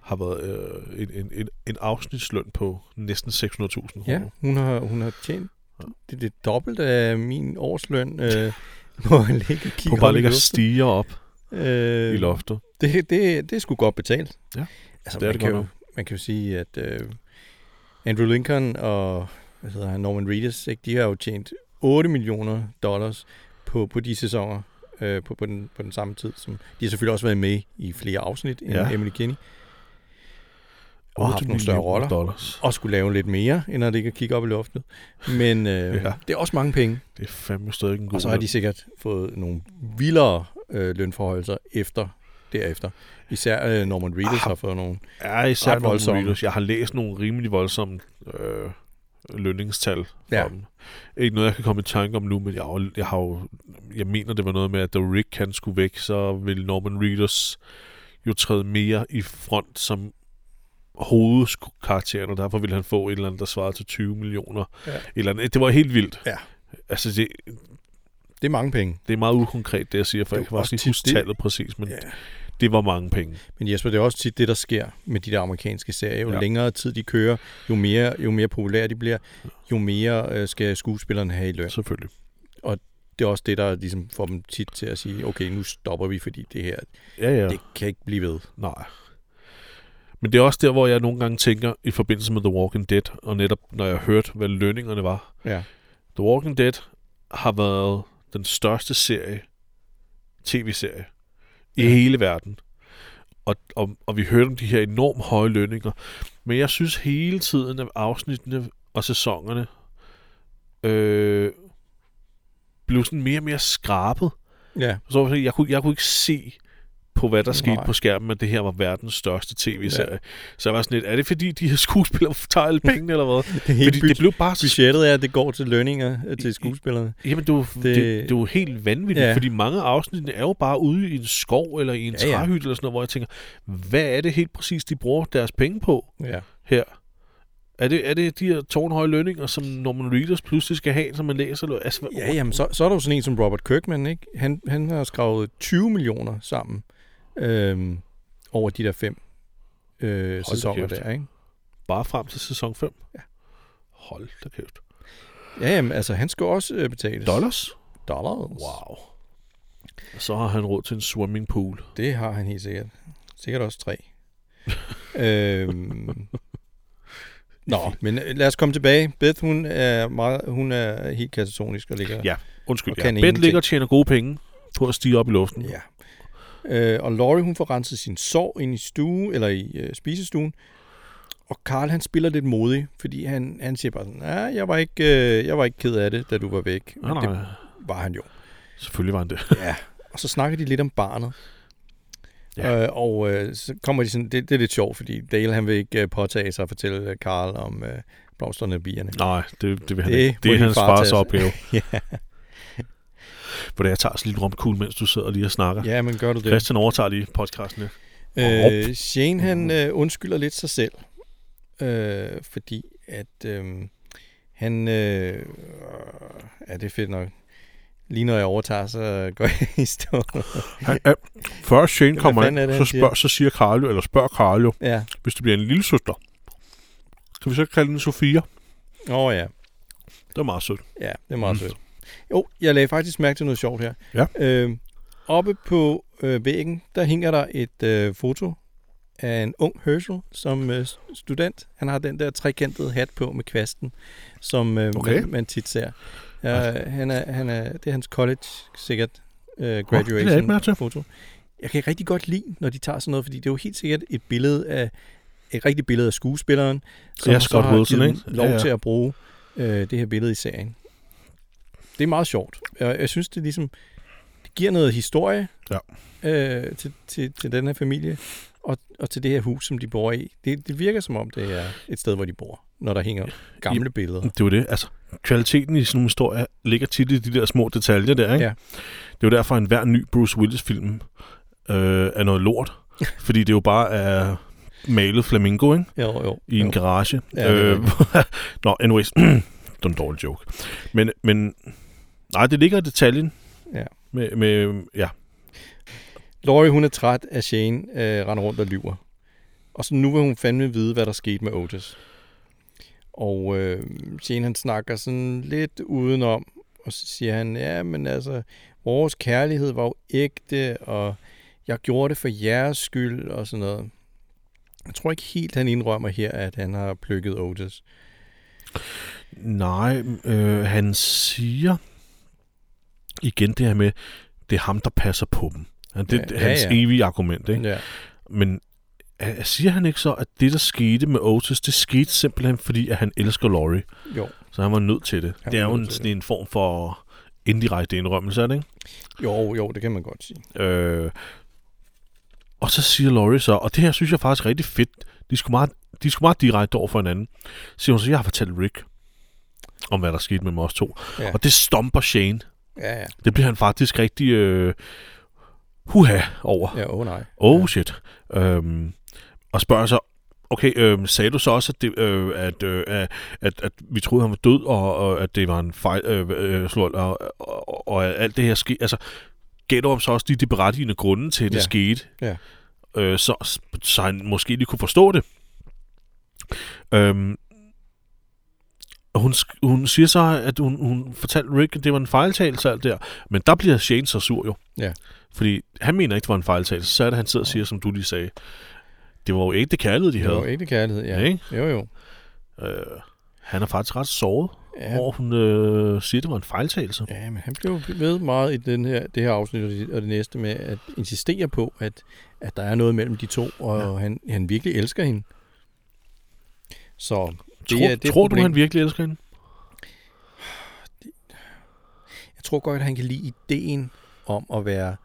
har været øh, en, en, en, en afsnitsløn på næsten 600.000 kroner. Ja, hun har, hun har tjent det, det dobbelte af min årsløn øh, på at ligge og Hun bare ligger og stiger op øh, i loftet. Det, det, det er sgu godt betalt. Ja, altså, det er man, det kan jo, man kan jo sige, at øh, Andrew Lincoln og hvad hedder han, Norman Reedus, ikke, de har jo tjent 8 millioner dollars på, på de sæsoner øh, på, på, den, på den samme tid. Som, de har selvfølgelig også været med i flere afsnit end Ja. Emily Kinney. Og har 8 haft nogle større roller. Dollars. Og skulle lave lidt mere, end at og kigge op i loftet. Men øh, Ja. det er også mange penge. Det er fandme stadig en god Og så har de sikkert fået nogle vildere øh, lønforholdelser efter derefter. Især øh, Norman Reedus Ah, har fået nogle... Ja, især Norman voldsomme. Reedus. Jeg har læst nogle rimelig voldsomme øh, lønningstal for Ja. dem. Ikke noget, jeg kan komme i tanke om nu, men jeg, har, jeg, har jo, jeg mener, det var noget med, at da Rick han skulle væk, så ville Norman Reedus jo træde mere i front som hovedkarakteren, og derfor ville han få et eller andet, der svarede til 20 millioner. Ja. Et eller andet. Det var helt vildt. Ja. Altså, det, Det er mange penge. det er meget ukonkret, det jeg siger, for Det jeg kan faktisk ikke huske det- tallet præcis, men Ja. Det var mange penge. Men Jesper, det er også tit det, der sker med de der amerikanske serier. Jo Ja. længere tid de kører, jo mere, jo mere populære de bliver, jo mere øh, skal skuespillerne have i løn. Selvfølgelig. Det er også det, der ligesom får dem tit til at sige, okay, nu stopper vi, fordi det her, ja. ja. det kan ikke blive ved. Nej. Men det er også der, hvor jeg nogle gange tænker, i forbindelse med The Walking Dead, og netop når jeg hørte, hvad lønningerne var. Ja. The Walking Dead har været den største serie, tv-serie, i Ja. hele verden. Og, og, og vi hørte om de her enormt høje lønninger. Men jeg synes hele tiden, at afsnittene og sæsonerne øh, blev sådan mere og mere skrabet. Ja, Så jeg kunne, jeg kunne ikke se på, hvad der skete Nej. på skærmen, at det her var verdens største tv-serie. Ja. Så jeg var sådan lidt, er det fordi, de her skuespillere tager alle pengene, eller hvad? det er Fordi det blev bare... Budgettet er, at det går til lønninger øh, til skuespillerne. Jamen, det, var, det, Det- det, det var helt vanvittigt, ja. Fordi mange af afsnittene er jo bare ude i en skov eller i en Ja, ja. træhytte eller sådan noget, hvor jeg tænker, hvad er det helt præcis, de bruger deres penge på Ja. her? Er det, er det de her tårnhøje lønninger, som Norman Reedus pludselig skal have, som man læser? Altså, Ja, jamen, så, så er der jo sådan en som Robert Kirkman, ikke? Han, han har skrevet 20 millioner sammen øhm, over de der fem øh, sæsoner kæft. der, ikke? Bare frem til sæson 5? Ja. Hold da kæft. Ja, jamen, altså, han skal også øh, betales. Dollars? Dollars. Wow. Så har han råd til en swimmingpool. Det har han helt sikkert. Sikkert også tre. øhm, Nå, men øh, lad os komme tilbage. Beth, hun er, meget, hun er helt katatonisk og ligger... Ja, undskyld. Og Ja. ingenting. ligger og tjener gode penge på at stige op i luften. ja. Øh, og Laurie, hun får renset sin sår ind i stue, eller i øh, spisestuen. Og Karl, han spiller lidt modig, fordi han, han siger bare sådan, ja, jeg var, ikke, øh, jeg var ikke ked af det, da du var væk. Men Nej, nej. det var han jo. Selvfølgelig var han det. Ja. Og så snakker de lidt om barnet. Ja. Øh, og øh, så kommer de sådan, det, det er lidt sjovt, fordi Dale han vil ikke øh, påtage sig at fortælle øh, Carl om øh, blomsterne og bierne. Nej, det, det vil han Det ikke. Det er hans far fars opgave. ja. Hvor det jeg tager sådan lidt romkugle, mens du sidder lige og snakker. ja, men gør du det? Christian overtager lige podcasten. her. Øh, Shane han øh, undskylder lidt sig selv, øh, fordi at øh, han, øh, ja det er fedt nok, lige når jeg overtager, så går jeg i stå. Han, ja, før Shane kommer er ind, det, så, spørg, så siger Carl jo, eller spørger Carl jo, ja, hvis det bliver en lille søster, kan vi så kalde den Sofia? åh oh, ja, Det er meget sødt. ja, det er meget Mm. sødt. Jo, jeg lagde faktisk mærke til noget sjovt her. Ja. Øh, oppe på øh, væggen, der hænger der et øh, foto af en ung Herschel som øh, student. Han har den der trekantede hat på med kvasten, som øh, Okay. man, man tit ser. Ja, han er, han er, det er hans college, sikkert, øh, det lagde jeg kan rigtig godt lide, når de tager sådan noget, fordi det er jo helt sikkert et billede af, et rigtigt billede af skuespilleren, som Ja, så har givet ikke? lov Ja, ja. til at bruge øh, det her billede i serien. Det er meget sjovt. Jeg, jeg synes, det ligesom det giver noget historie Ja. øh, til, til, til den her familie. og, og til det her hus, som de bor i. Det, det virker som om, det er et sted, hvor de bor, når der hænger gamle billeder. Det er jo det. Altså, kvaliteten i sådan nogle historier ligger tit i de der små detaljer der, ikke? Ja. Det er jo derfor, at hver ny Bruce Willis-film øh, er noget lort. fordi det jo bare er malet flamingo, ikke? Jo, jo. I en jo. garage. Ja, øh, Nå, anyways. det er en dårlig joke. Men, men nej, det ligger i detaljen. Ja. Med, med, ja. Laurie, hun er træt af Shane, øh, render rundt og lyver. Og så nu vil hun fandme vide, hvad der skete med Otis. Og øh, Shane, han snakker sådan lidt udenom, og så siger han, ja, men altså, vores kærlighed var jo ægte, og jeg gjorde det for jeres skyld, og sådan noget. Jeg tror ikke helt, han indrømmer her, at han har plukket Otis. Nej, øh, han siger igen det her med, det er ham, der passer på dem. Det er Ja, ja, ja, hans ja. evige argument, ikke? Ja. Men siger han ikke så, at det, der skete med Otis, det skete simpelthen, fordi at han elsker Laurie. Jo, Så han var nødt til det. Han det er jo en, sådan en form for indirekte indrømmelse, er det ikke? jo, jo, det kan man godt sige. Øh, og så siger Laurie så, og det her synes jeg faktisk er rigtig fedt, de er sgu meget, de sgu meget direkte over for hinanden. Siger hun så, jeg har fortalt Rick om, hvad der skete med os to. Ja, Og det stomper Shane. Ja, ja. Det bliver han faktisk rigtig øh, huha over. ja åh nej. Oh Ja. shit. Øhm, og spørger så, okay, øhm, sagde du så også, at, det, øh, at, øh, at, at, at vi troede, han var død, og, og at det var en fejl, øh, øh, slå, og, og, og, at alt det her skete? Altså, gav du ham så også de, de berettigende grunde til, at det Ja. skete? Ja. Øh, så, så han måske lige kunne forstå det. Øhm, og hun, hun siger så, at hun, hun fortalte Rick, at det var en fejltagelse alt der. Men der bliver Shane så sur jo. Ja. Fordi han mener ikke, det var en fejltagelse. Så er det, han sidder og siger, som du lige sagde. Det var jo ikke det kærlighed, de Det havde. var ægte kærlighed, ja. Ikke? Jo, jo. Øh, han er faktisk ret såret ja. Over, hun øh, siger, det var en fejltagelse. ja, men han blev ved meget i den her, det her afsnit og det, det næste med at insistere på, at, at der er noget mellem de to, og Ja. han, han virkelig elsker hende. Så det tror er, det er et tror du, han virkelig elsker hende? Jeg tror godt, at han kan lide ideen om at være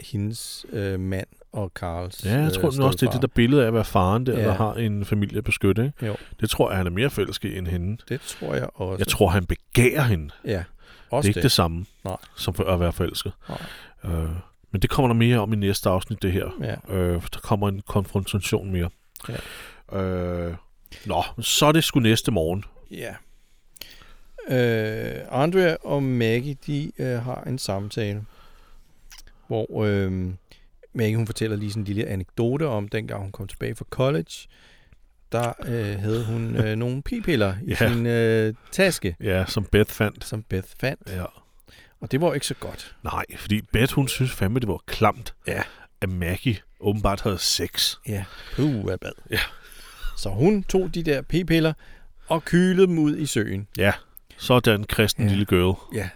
hendes øh, mand og Karls Ja, jeg tror øh, nu også, det er det der billede af at være faren der, Ja. der har en familie at beskytte. Ikke? Jo. Det tror jeg, han er mere forelsket end hende. Det tror jeg også. Jeg tror, han begærer hende. Ja, Det også er ikke det, samme, Nej. som for at være forelsket. Nej. Øh, men det kommer der mere om i næste afsnit, det her. Ja. Øh, der kommer en konfrontation mere. Ja. Øh, nå, så er det sgu næste morgen. Ja. Øh, Andrea og Maggie, de øh, har en samtale, hvor øh, Maggie hun fortæller lige sådan en lille anekdote om, dengang hun kom tilbage fra college, der øh, havde hun øh, nogle p-piller i Ja. sin øh, taske, Ja, som Beth fandt. som Beth fandt. Ja. Og det var ikke så godt. Nej, fordi Beth, hun synes fandme, det var klamt, Ja. at Maggie åbenbart havde sex. Ja, puh, hvad bad. Ja. Så hun tog de der p-piller og kylede dem ud i søen. Ja, sådan kristen Ja. lille girl. Ja.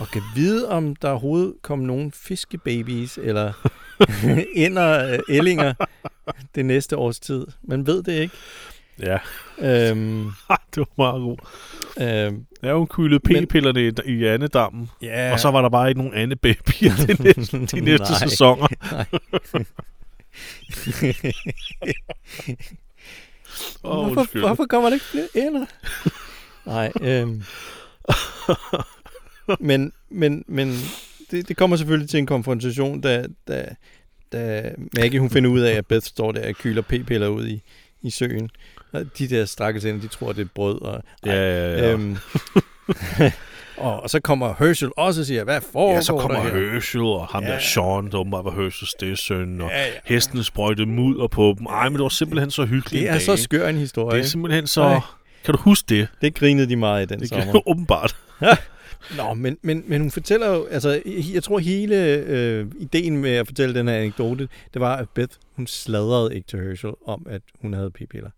Og kan vide, om der overhovedet kom nogen fiskebabies eller ender øh, ællinger det næste års tid. Man ved det ikke. Ja, Øhm, det var meget god. øhm, Ja, hun kylede Men- p-pillerne i, i andedammen, ja. og så var der bare ikke nogen andre babyer de næste, de næste Nej. sæsoner. Åh, hvorfor, undskyld. hvorfor kommer der ikke flere ender? Nej, øhm. men, men, men det, det kommer selvfølgelig til en konfrontation, da, da, da Maggie hun finder ud af, at Beth står der og kyler p-piller ud i, i søen. Og de der stakkels ender, de tror, det er brød. Og, Ja, ja, ja. Øhm, og så kommer Herschel også og siger, hvad foregår ja, så kommer der her? Herschel og ham Ja. der Sean, der åbenbart var Herschels stedsøn, og Ja, ja. hestene sprøjtede mudder på dem. Ej, men det var simpelthen så hyggeligt Det en er dag, så skør en historie. Det er simpelthen så... Ej. Kan du huske det? Det grinede de meget i den Det sommer. kan åbenbart. Nå, men, men, men hun fortæller jo, altså, jeg tror hele øh, ideen med at fortælle den her anekdote, det var, at Beth, hun sladrede ikke til Herschel om, at hun havde p-piller.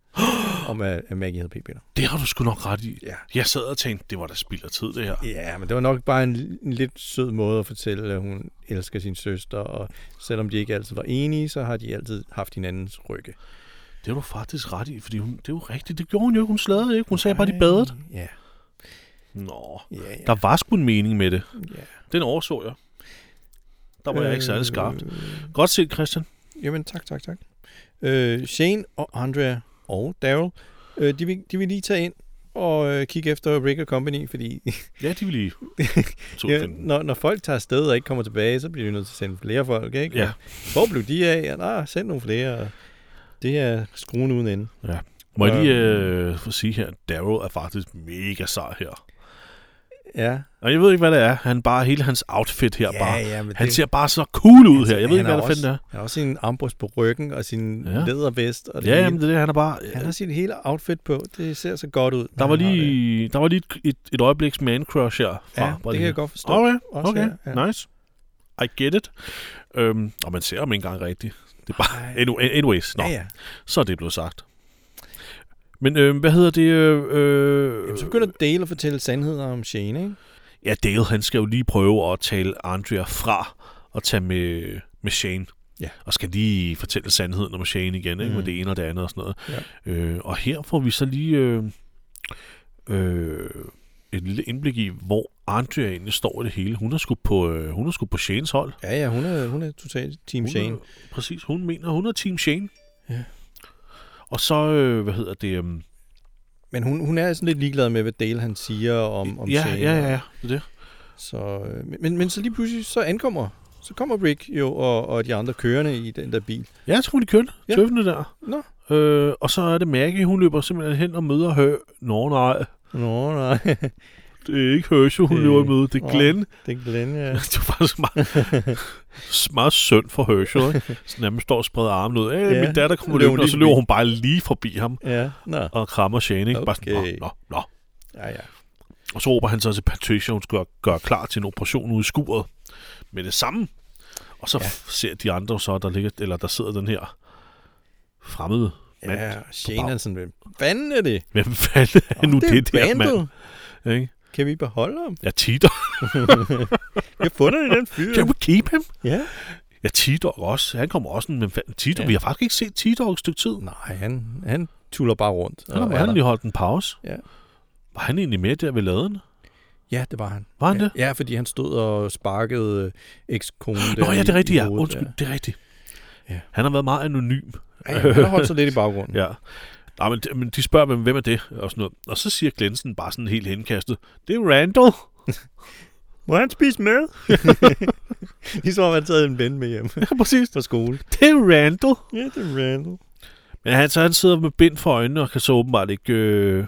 Om, at, at Maggie havde p-piller. Det har du sgu nok ret i. Ja. Jeg sad og tænkte, det var da spild af tid, det her. Ja, men det var nok bare en, en lidt sød måde at fortælle, at hun elsker sin søster, og selvom de ikke altid var enige, så har de altid haft hinandens rygge. Det har du faktisk ret i, fordi hun, det er jo rigtigt. Det gjorde hun jo ikke. Hun sladrede ikke. Hun sagde bare, de badede. Ja, Nå, ja, ja. der var sgu en mening med det. ja. Den overså jeg. Der var jeg ikke særlig skarpt. Øh, Godt set, Christian. Jamen, tak, tak, tak. Øh, Shane og Andrea og Daryl, øh, de, vil, de vil lige tage ind og øh, kigge efter Rick og Company, fordi Ja, de vil lige... ja, når, når folk tager afsted og ikke kommer tilbage, så bliver de nødt til at sende flere folk, ikke? Ja. Hvor blev de af? Ja, nej, send nogle flere. Det er skruen uden ende. ja. Må jeg lige Øhm. øh, få sige her, Daryl er faktisk mega sej her. Ja, Og jeg ved ikke, hvad det er. Han bare, hele hans outfit her, bare, ja han ser bare så cool ud her. Jeg ved ikke, hvad der fanden det er. Han har også sin armbrust på ryggen og sin Ja. ja. lædervest. Og det Ja, hele. jamen, det er det, han er bare... Han har sit hele outfit på. Det ser så godt ud. Der var det. lige, der var lige et, et, et øjebliks man crush her. Fra, Ja, var det kan jeg godt forstå. Okay, Også okay, her, ja. nice. I get it. Øhm, og man ser ham ikke engang rigtigt. Det er bare... Anyways, nå, Ja, ja. så er det blevet sagt. Men øh, hvad hedder det? Øh, øh, Jamen, så begynder Dale at fortælle sandheder om Shane, ikke? Ja, Dale, han skal jo lige prøve at tale Andrea fra og tage med, med Shane. Ja. Og skal lige fortælle sandheden om Shane igen, ikke? Mm. med det ene og det andet og sådan noget. Ja. Øh, og her får vi så lige øh, øh, et lille indblik i, hvor Andrea egentlig står i det hele. Hun er sgu på, øh, hun er sgu på Shanes hold. Ja, ja, hun er, hun er totalt Team Hun Shane. Er, præcis, hun mener, hun er Team Shane. Ja. Og så, øh, hvad hedder det? Øh, Men hun, hun er sådan lidt ligeglad med, hvad Dale han siger om, om ja, Shane. ja, ja, ja, det er det. Så, øh, men, men så lige pludselig, så ankommer så kommer Rick jo og, og de andre kørende i den der bil. Ja, jeg tror, de kørte. Ja. Tøffende der. Nå. Øh, og så er det Maggie, hun løber simpelthen hen og møder Hø. Nå nej, Nå, nej. det er ikke Herschel, hun løber med. Det er. Glenn. det er Glenn, ja. det var faktisk meget, meget synd for Herschel. Ikke? Så nærmest står og spreder armen ud. Hey, Ja. ja. Min datter kommer løbende, og så løber hun bare lige forbi ham Ja, nå. og krammer Shane. Ikke? Bare sådan, Okay. nå, nå, nå. Ja, ja. Og så råber han så til Patricia, hun skal gøre, gøre klar til en operation ude i skuret med det samme. Og så Ja. ja. ser de andre så, der, ligger, eller der sidder den her fremmede mand. Ja, Shane er sådan, hvem fanden er det? Hvem fanden er nu Åh, det, det der mand? Ikke? Kan vi beholde ham? Jeg cheater. Vi har fundet den fyr. Can we keep him? Ja. Ja, T-Dog også. Han kommer også, men fanden, T-Dog, Ja. ja. vi har faktisk ikke set T-Dog et stykke tid. Nej, han, han tuller bare rundt. Han, har han lige holdt en pause. Ja. Var han egentlig med der ved laden? Ja, det var han. Var han ja. det? Ja, fordi han stod og sparkede øh, ekskonen Nå der ja, det er rigtigt, ja. Undskyld, det er rigtigt. Ja. Han har været meget anonym. Ja, ja, han har holdt sig lidt i baggrunden. Ja. Nej, men, de- men de spørger, hvem, hvem er det? Og, sådan noget. og så siger Glensen bare sådan helt henkastet, det er Randall. Må han spise med? ligesom om han taget en ven med hjem Ja, præcis. fra skole. Det er Randall. Ja, det er Randall. Men han, så han sidder med bind for øjnene og kan så åbenbart ikke... Øh,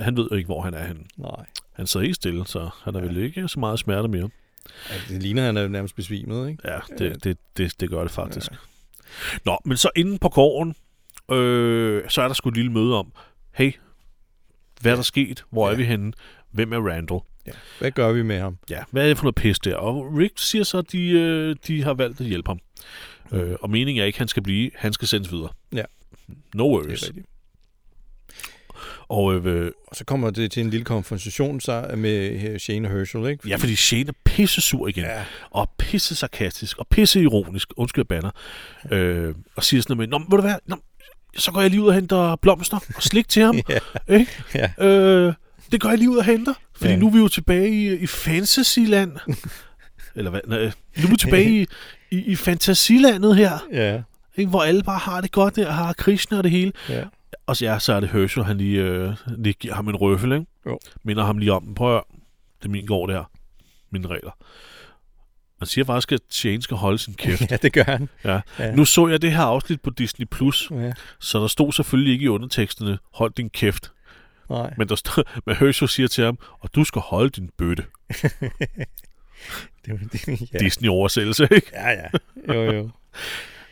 han ved jo ikke, hvor han er henne. Nej. Han sidder helt stille, så han er vel ikke så meget smerte mere. Ja, det ligner, han er nærmest besvimet, ikke? Ja, Ja. det, det, det, det gør det faktisk. Ja. Nå, men så inde på gården, øh, så er der sgu et lille møde om, hey, hvad er der sket? Hvor er Ja. vi henne? Hvem er Randall? Ja. Hvad gør vi med ham? Ja, hvad er det for noget pis der? Og Rick siger så, at de, øh, de har valgt at hjælpe ham. Øh, og meningen er ikke, at han skal blive, han skal sendes videre. Ja. No Det worries. er rigtigt. Og øh, Og så kommer det til en lille konfrontation så med øh, Shane og Herschel, ikke? ja, fordi Shane er pisse sur igen. Ja. og pisse sarkastisk, og pisse ironisk, undskyld banner, øh, og siger sådan noget med, Nå, ved du hvad, Nå, så går jeg lige ud og henter blomster og slik til ham. ja. ikke? ja. Øh, det går jeg lige ud og henter, fordi ja. nu er vi jo tilbage i, i Fantasyland. Eller hvad? Nej, nu er vi tilbage i, i, i Fantasilandet her, Ja. ikke? hvor alle bare har det godt der, har Krishna og det hele. Ja. Og så, ja, så er det Herschel, han lige, øh, lige giver ham en røffel, ikke? Jo. Minder ham lige om, prøv at det er min gård der, mine regler. Han siger faktisk, at Shane skal holde sin kæft. ja, det gør han. Ja. Ja. Nu så jeg det her afsnit på Disney+, Plus, Ja. så der stod selvfølgelig ikke i underteksterne, hold din kæft. Nej. Men der stod, men Herschel siger til ham, og du skal holde din bøtte. Det, det, Ja. Disney-oversættelse, ikke? ja, ja. Jo, jo.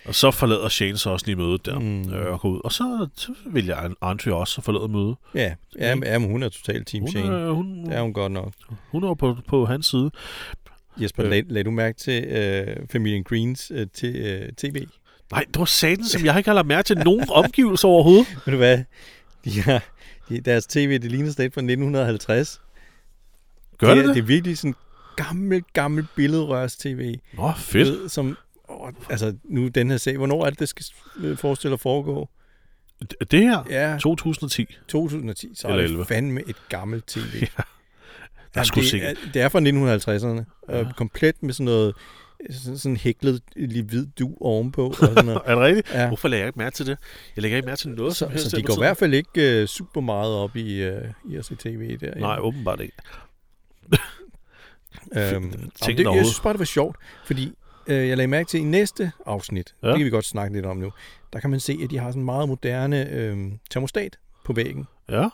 Og så forlader Shane så også lige mødet der, Mm. mm. øh, og går ud. Og så, så vil jeg Andre også forlade mødet. Ja, ja, men, ja, men hun er totalt Team Hun, Shane. er, hun, Det er hun godt nok. hun er på, på hans side. Jesper, Øh. lag, du mærke til øh, familien Greens øh, til, øh, tv? Nej, det var satan, som jeg ikke har lagt mærke til nogen omgivelser overhovedet. Ved du hvad? De har, de, deres tv, det ligner stadig fra 1950. Gør det, det er, det? det er virkelig sådan gammel, gammel billedrørs-tv. Nå, fedt. Ved, som, åh, altså, nu den her sag, hvornår er det, det skal øh, forestille at foregå? Det- her, Ja, 2010. 2010, så er det 11. fandme et gammelt tv. Der er sgu det, er, det er fra 1950'erne, og Ja. komplet med sådan noget sådan, sådan hæklet hvid du ovenpå. Og sådan noget. Er det rigtigt? Ja. Hvorfor lægger jeg ikke mærke til det? Jeg lægger ikke mærke til noget som Så, helst. så de går i hvert fald ikke uh, super meget op i, uh, i at se tv der. Nej, åbenbart ikke. Øhm, det, jeg synes bare, det var sjovt, fordi øh, jeg lagde mærke til i næste afsnit, ja. det kan vi godt snakke lidt om nu, der kan man se, at de har sådan en meget moderne øh, termostat på væggen. Ja.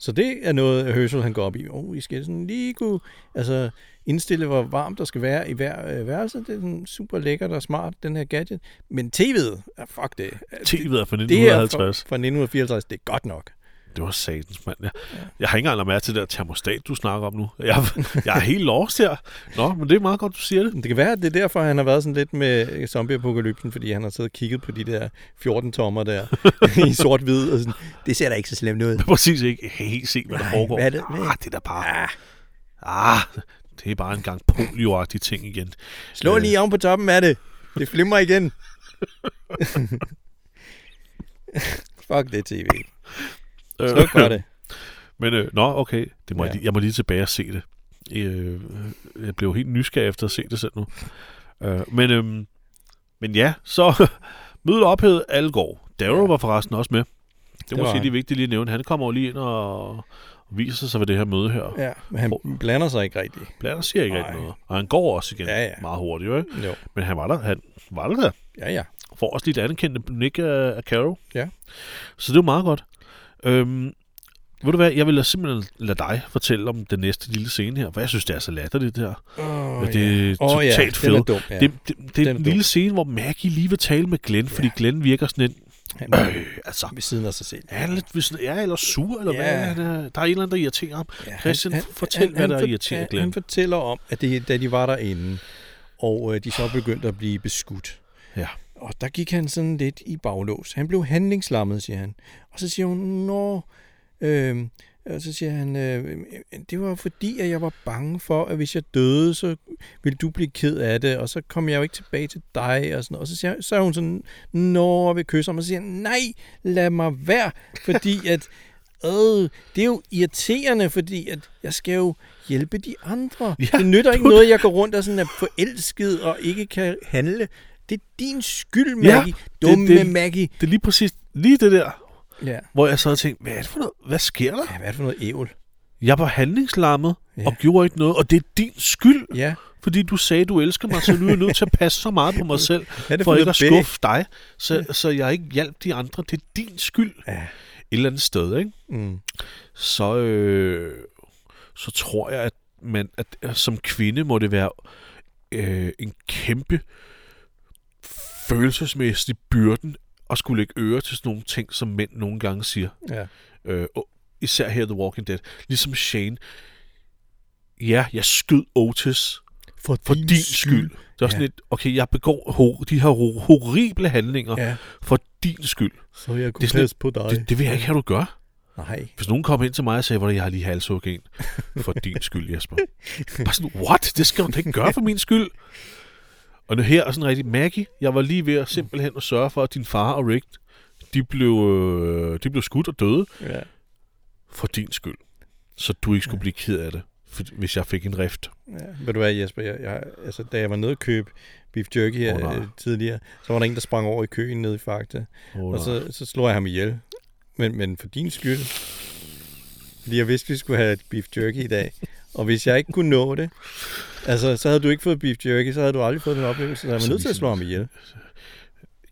Så det er noget, Herschel han går op i. Oh, I skal sådan lige kunne altså, indstille, hvor varmt der skal være i hver øh, værelse. Det er sådan super lækkert og smart, den her gadget. Men tv'et, ah, fuck det. TV'et er fra Det her fra, 1950. fra 1954, det er godt nok. Det var satans, mand. Jeg, jeg har ikke engang lagt mærke til det der termostat, du snakker om nu. Jeg, jeg er helt lost her. Nå, men det er meget godt, du siger det. Det kan være, at det er derfor, han har været sådan lidt med zombieapokalypsen, fordi han har siddet og kigget på de der 14-tommer der i sort-hvid. Og sådan, det ser da ikke så slemt ud. Præcis ikke helt se, hvad der Nej, foregår. hvad er det? Ah, det er da bare... Ah, det er bare en gang polioagtige ting igen. Slå Øh. lige oven på toppen af det. Det flimmer igen. Fuck det tv. Sluk for det. Men, øh, nå, okay. Det må Ja. jeg, lige- jeg må lige tilbage og se det. Øh, jeg blev helt nysgerrig efter at se det selv nu. Øh, men, øh, men ja, så mødet ophedet alle går. Darrow var forresten også med. Det, det var måske han. lige vigtigt lige at nævne. Han kommer jo lige ind og, viser sig ved det her møde her. Ja, men han blander sig ikke rigtigt. Blander siger ikke Nej. rigtig noget. Og han går også igen Ja, ja. meget hurtigt, jo, ikke? Jo. Men han var der, han var der. Ja, ja. Får også lidt anerkendte Nick af, af Carol. Ja. Så det er jo meget godt. Øhm, ved du hvad, jeg vil simpelthen lade dig fortælle om den næste lille scene her, for jeg synes, det er så latterligt det her. Oh, det er oh, ja. totalt Den er fedt. dum, ja. Det, det, det Den er en dum. lille scene, hvor Maggie lige vil tale med Glenn, fordi Ja. Glenn virker sådan en, Han øh, altså, ved siden af sig selv. er han lidt, ved sådan- ja, eller sur, eller Ja. hvad han er? Der er en eller anden, der irriterer ham. Ja, Christian, fortæl, hvad der for- irriterer han, Glenn. Han fortæller om, at det, da de var derinde, og øh, de så begyndte at blive beskudt. Ja. Og der gik han sådan lidt i baglås. Han blev handlingslammet, siger han. Og så siger hun, nå... Øh, og så siger han, øh, det var fordi, at jeg var bange for, at hvis jeg døde, så ville du blive ked af det, og så kom jeg jo ikke tilbage til dig, og sådan noget. Og så, siger, så er hun sådan, nå, og vil kysse ham, og så siger han, nej, lad mig være, fordi at, øh, det er jo irriterende, fordi at jeg skal jo hjælpe de andre. Ja, det nytter ikke du- noget, jeg går rundt og sådan er forelsket og ikke kan handle. Det er din skyld, Maggie. Ja, Dumme det- det, Maggie. Det er lige præcis lige det der, Ja. hvor jeg så og tænkte, hvad er det for noget? Hvad sker der? ja, hvad er det for noget ævl? Jeg var handlingslammet Ja. og gjorde ikke noget, og det er din skyld, Ja, fordi du sagde, du elsker mig, så nu er jeg nødt til at passe så meget på mig selv, er det for ikke at skuffe dig, så, så jeg ikke hjalp de andre. Det er din skyld. Ja. Et eller andet sted, ikke? Mm. Så, øh, så tror jeg, at, man, at som kvinde må det være øh, en kæmpe følelsesmæssig byrden at skulle lægge øre til sådan nogle ting, som mænd nogle gange siger. Ja. Øh, og især her i The Walking Dead. Ligesom Shane. Ja, jeg skød Otis For, for din, din skyld. Det er sådan Ja. lidt, okay, jeg begår ho- de her ho- horrible handlinger ja. For din skyld. så jeg kunne Det sådan passe på dig. Det, det vil jeg ikke have, du gør. Nej. Hvis nogen kom ind til mig og sagde, at jeg har lige halshug en. For din skyld, Jesper. Bare sådan, what? Det skal du ikke gøre for min skyld. Og nu her er sådan rigtig, Maggie, jeg var lige ved at simpelthen at sørge for, at din far og Rick, de blev, øh, de blev skudt og døde Ja. for din skyld. Så du ikke skulle blive ked af det, for, hvis jeg fik en rift. Ja, ved du hvad, Jesper? Jeg, jeg, altså, da jeg var nede og købe beef jerky her nej. oh, tidligere, så var der en, der sprang over i køen nede i Fakta. Oh, og så, så slår jeg ham ihjel. Men, men for din skyld. Fordi jeg vidste, vi skulle have et beef jerky i dag. Og hvis jeg ikke kunne nå det, altså, så havde du ikke fået beef jerky, så havde du aldrig fået den oplevelse. Så jeg var nødt til at ligesom- slå ham ihjel.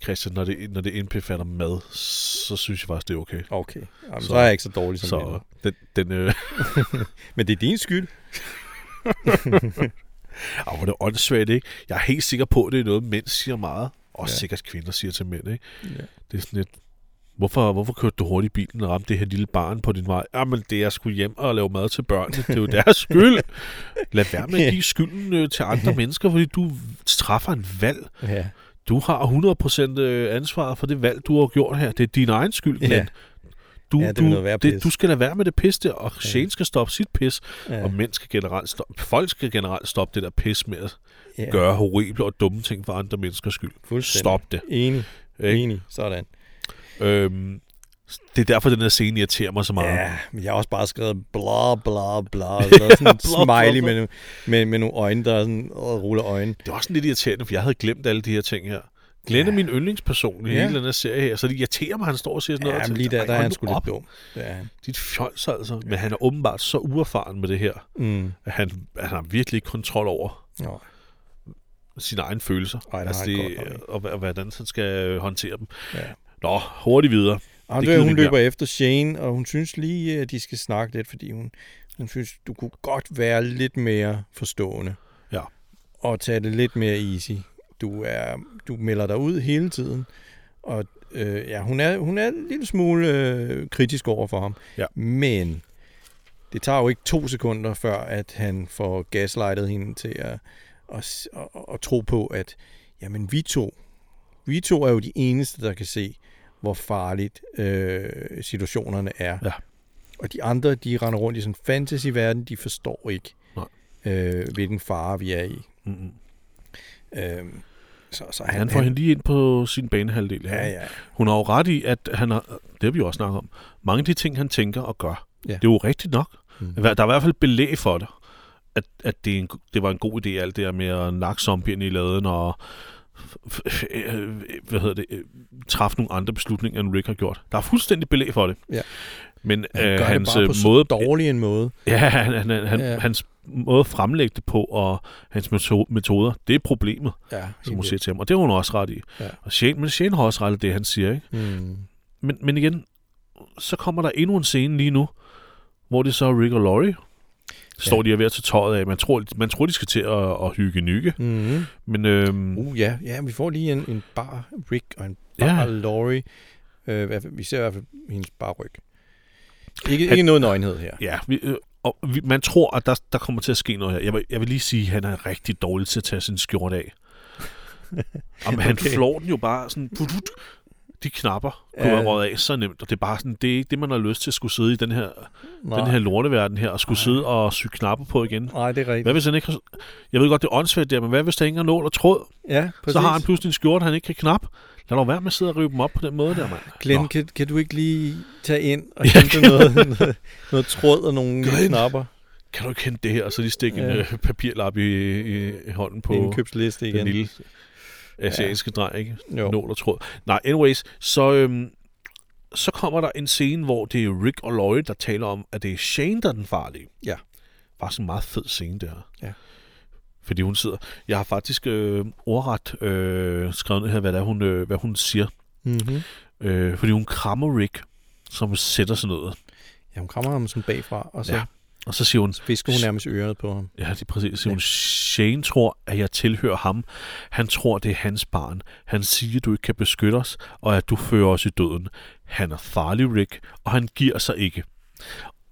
Christian, når det, når det indbefatter mad, så synes jeg faktisk, det er okay. Okay, Jamen, så, Så- er jeg ikke så dårlig som Så den, den øh, Men det er din skyld. Åh, hvor er det åndssvagt, ikke? Jeg er helt sikker på, at det er noget, mænd siger meget. Også. Ja. sikkert kvinder siger til mænd, ikke? Ja. Det er sådan lidt... Hvorfor, hvorfor kørte du hurtigt i bilen og ramte det her lille barn på din vej? Jamen, det er jeg skulle hjem og lave mad til børnene. Det er jo deres skyld. Lad være med at give skylden øh, til andre mennesker, fordi du træffer en valg. ja. Du har 100% øh, ansvaret for det valg, du har gjort her. Det er din egen skyld, Ja. Glenn. Du, Ja, det du, det, pis. du skal lade være med det pis der, og Shane skal stoppe sit pis, Ja. og mænd skal generelt stoppe, folk skal generelt stoppe det der pis med at ja. gøre horrible og dumme ting for andre menneskers skyld. Stop det. Enig. Ikke? Enig. Sådan. Øhm, Det er derfor, den her scene irriterer mig så meget. Ja, men jeg har også bare skrevet bla bla bla. Så sådan en smiley med, med, med nogle øjne, der er sådan, og ruller øjne. Det var også sådan lidt irriterende, for jeg havde glemt alle de her ting her. Glenn er Ja. min yndlingsperson i Ja. hele den her serie her, så det irriterer mig, at han står og siger sådan noget. Ja, og men tænker, lige der, "Ej, der er han sgu lidt dum. Det er han. Dit fjols altså. Men han er åbenbart så uerfaren med det her, Mm. at han, han har virkelig ikke kontrol over Nå. sine egne følelser. Ej, det altså han godt nok og, og hvordan han skal håndtere dem. Ja. Nå, hurtigt videre. Og Det hun løber efter Shane, og hun synes lige, at de skal snakke lidt, fordi hun, hun synes, du kunne godt være lidt mere forstående. Ja. Og tage det lidt mere easy. Du, er, du melder dig ud hele tiden, og øh, ja, hun er, hun er en lille smule øh, kritisk over for ham. Ja. Men det tager jo ikke to sekunder, før at han får gaslightet hende til at, at, at, at, at tro på, at jamen, vi to, vi to er jo de eneste, der kan se, hvor farligt øh, situationerne er. Ja. Og de andre, de render rundt i sådan en fantasy-verden, de forstår ikke, Nej. øh, hvilken fare vi er i. Mm-hmm. Øh, så, så Han, han får hende lige ind på sin banehalvdel. Ja, ja. Hun har jo ret i, at han har, det har vi jo også snakket om, mange af de ting, han tænker og gør, Ja. det er jo rigtigt nok. Mm. Der er i hvert fald belæg for det, at, at det, en, det var en god idé, alt det der med at nakke zombierne i laden og hvad hedder det, øh, træffe nogle andre beslutninger, end Rick har gjort. Der er fuldstændig belæg for det. Ja. Men Han øh, hans det bare på øh, så måde, dårlig en måde. ja, han, han, han, Ja. hans måde at fremlægge det på, og hans meto- metoder, det er problemet, Ja, som hun siger til ham. Og det har hun også ret i. Ja. Og Shane, men Shane har også ret i det, han siger, ikke? Mm. Men, men igen, så kommer der endnu en scene lige nu, hvor det så er Rick og Laurie. Står Ja. de er ved at tage tøjet af. Man tror, man tror de skal til at, at hygge nykke. Mm. Men øhm, Uh, ja, ja, vi får lige en, en bar Rick og en bar Ja. Laurie. Øh, vi ser i hvert fald hendes bar ryg. Ikke, Han- ikke noget nøgenhed her. ja, vi, øh, og vi, man tror, at der, der kommer til at ske noget her. Jeg vil, jeg vil lige sige, at han er rigtig dårlig til at tage sin skjorte af. Jamen, han Okay. flår den jo bare sådan... Putut, de knapper kunne Ja. være af så nemt, og det er bare sådan, det er ikke det, man har lyst til at skulle sidde i den her, Nej. den her lorteverden her, og skulle Nej. sidde og sy knapper på igen. Nej, det er rigtigt. Hvad hvis han ikke har... Jeg ved godt, det er åndssvagt der, men hvad hvis der ikke er nål og tråd? Ja, præcis. Så har han pludselig en skjorte, han ikke kan knap. Lad dog være med at sidde og rive dem op på den måde der, mand. Glenn, Nå. kan, kan du ikke lige tage ind og Ja, hente noget, noget, noget tråd og nogle Glenn. knapper? Kan du ikke hente det her? Og så lige stikke ja. en øh, papirlap i, i, i hånden på Indkøbsliste den igen. lille asiatiske ja. dreng, ikke? Jo. Nål og tråd. Nej, anyways, så, øhm, så kommer der en scene, hvor det er Rick og Lloyd, der taler om, at det er Shane, der er den farlige. Ja. Faktisk en meget fed scene, der. Ja. Fordi hun sidder... Jeg har faktisk øh, ordret øh, skrevet ned her, hvad, det er, hun, øh, hvad hun siger. Mm-hmm. Øh, fordi hun krammer Rick, som sætter sig ned. Ja, hun krammer ham sådan bagfra, og så Ja. Og så siger hun, visker hun nærmest ørerne på ham. ja, det er præcis, så siger Ja. hun, Shane tror, at jeg tilhører ham. Han tror, det er hans barn. Han siger, du ikke kan beskytte os, og at du fører os i døden. Han er farlig, Rick, og han giver sig ikke.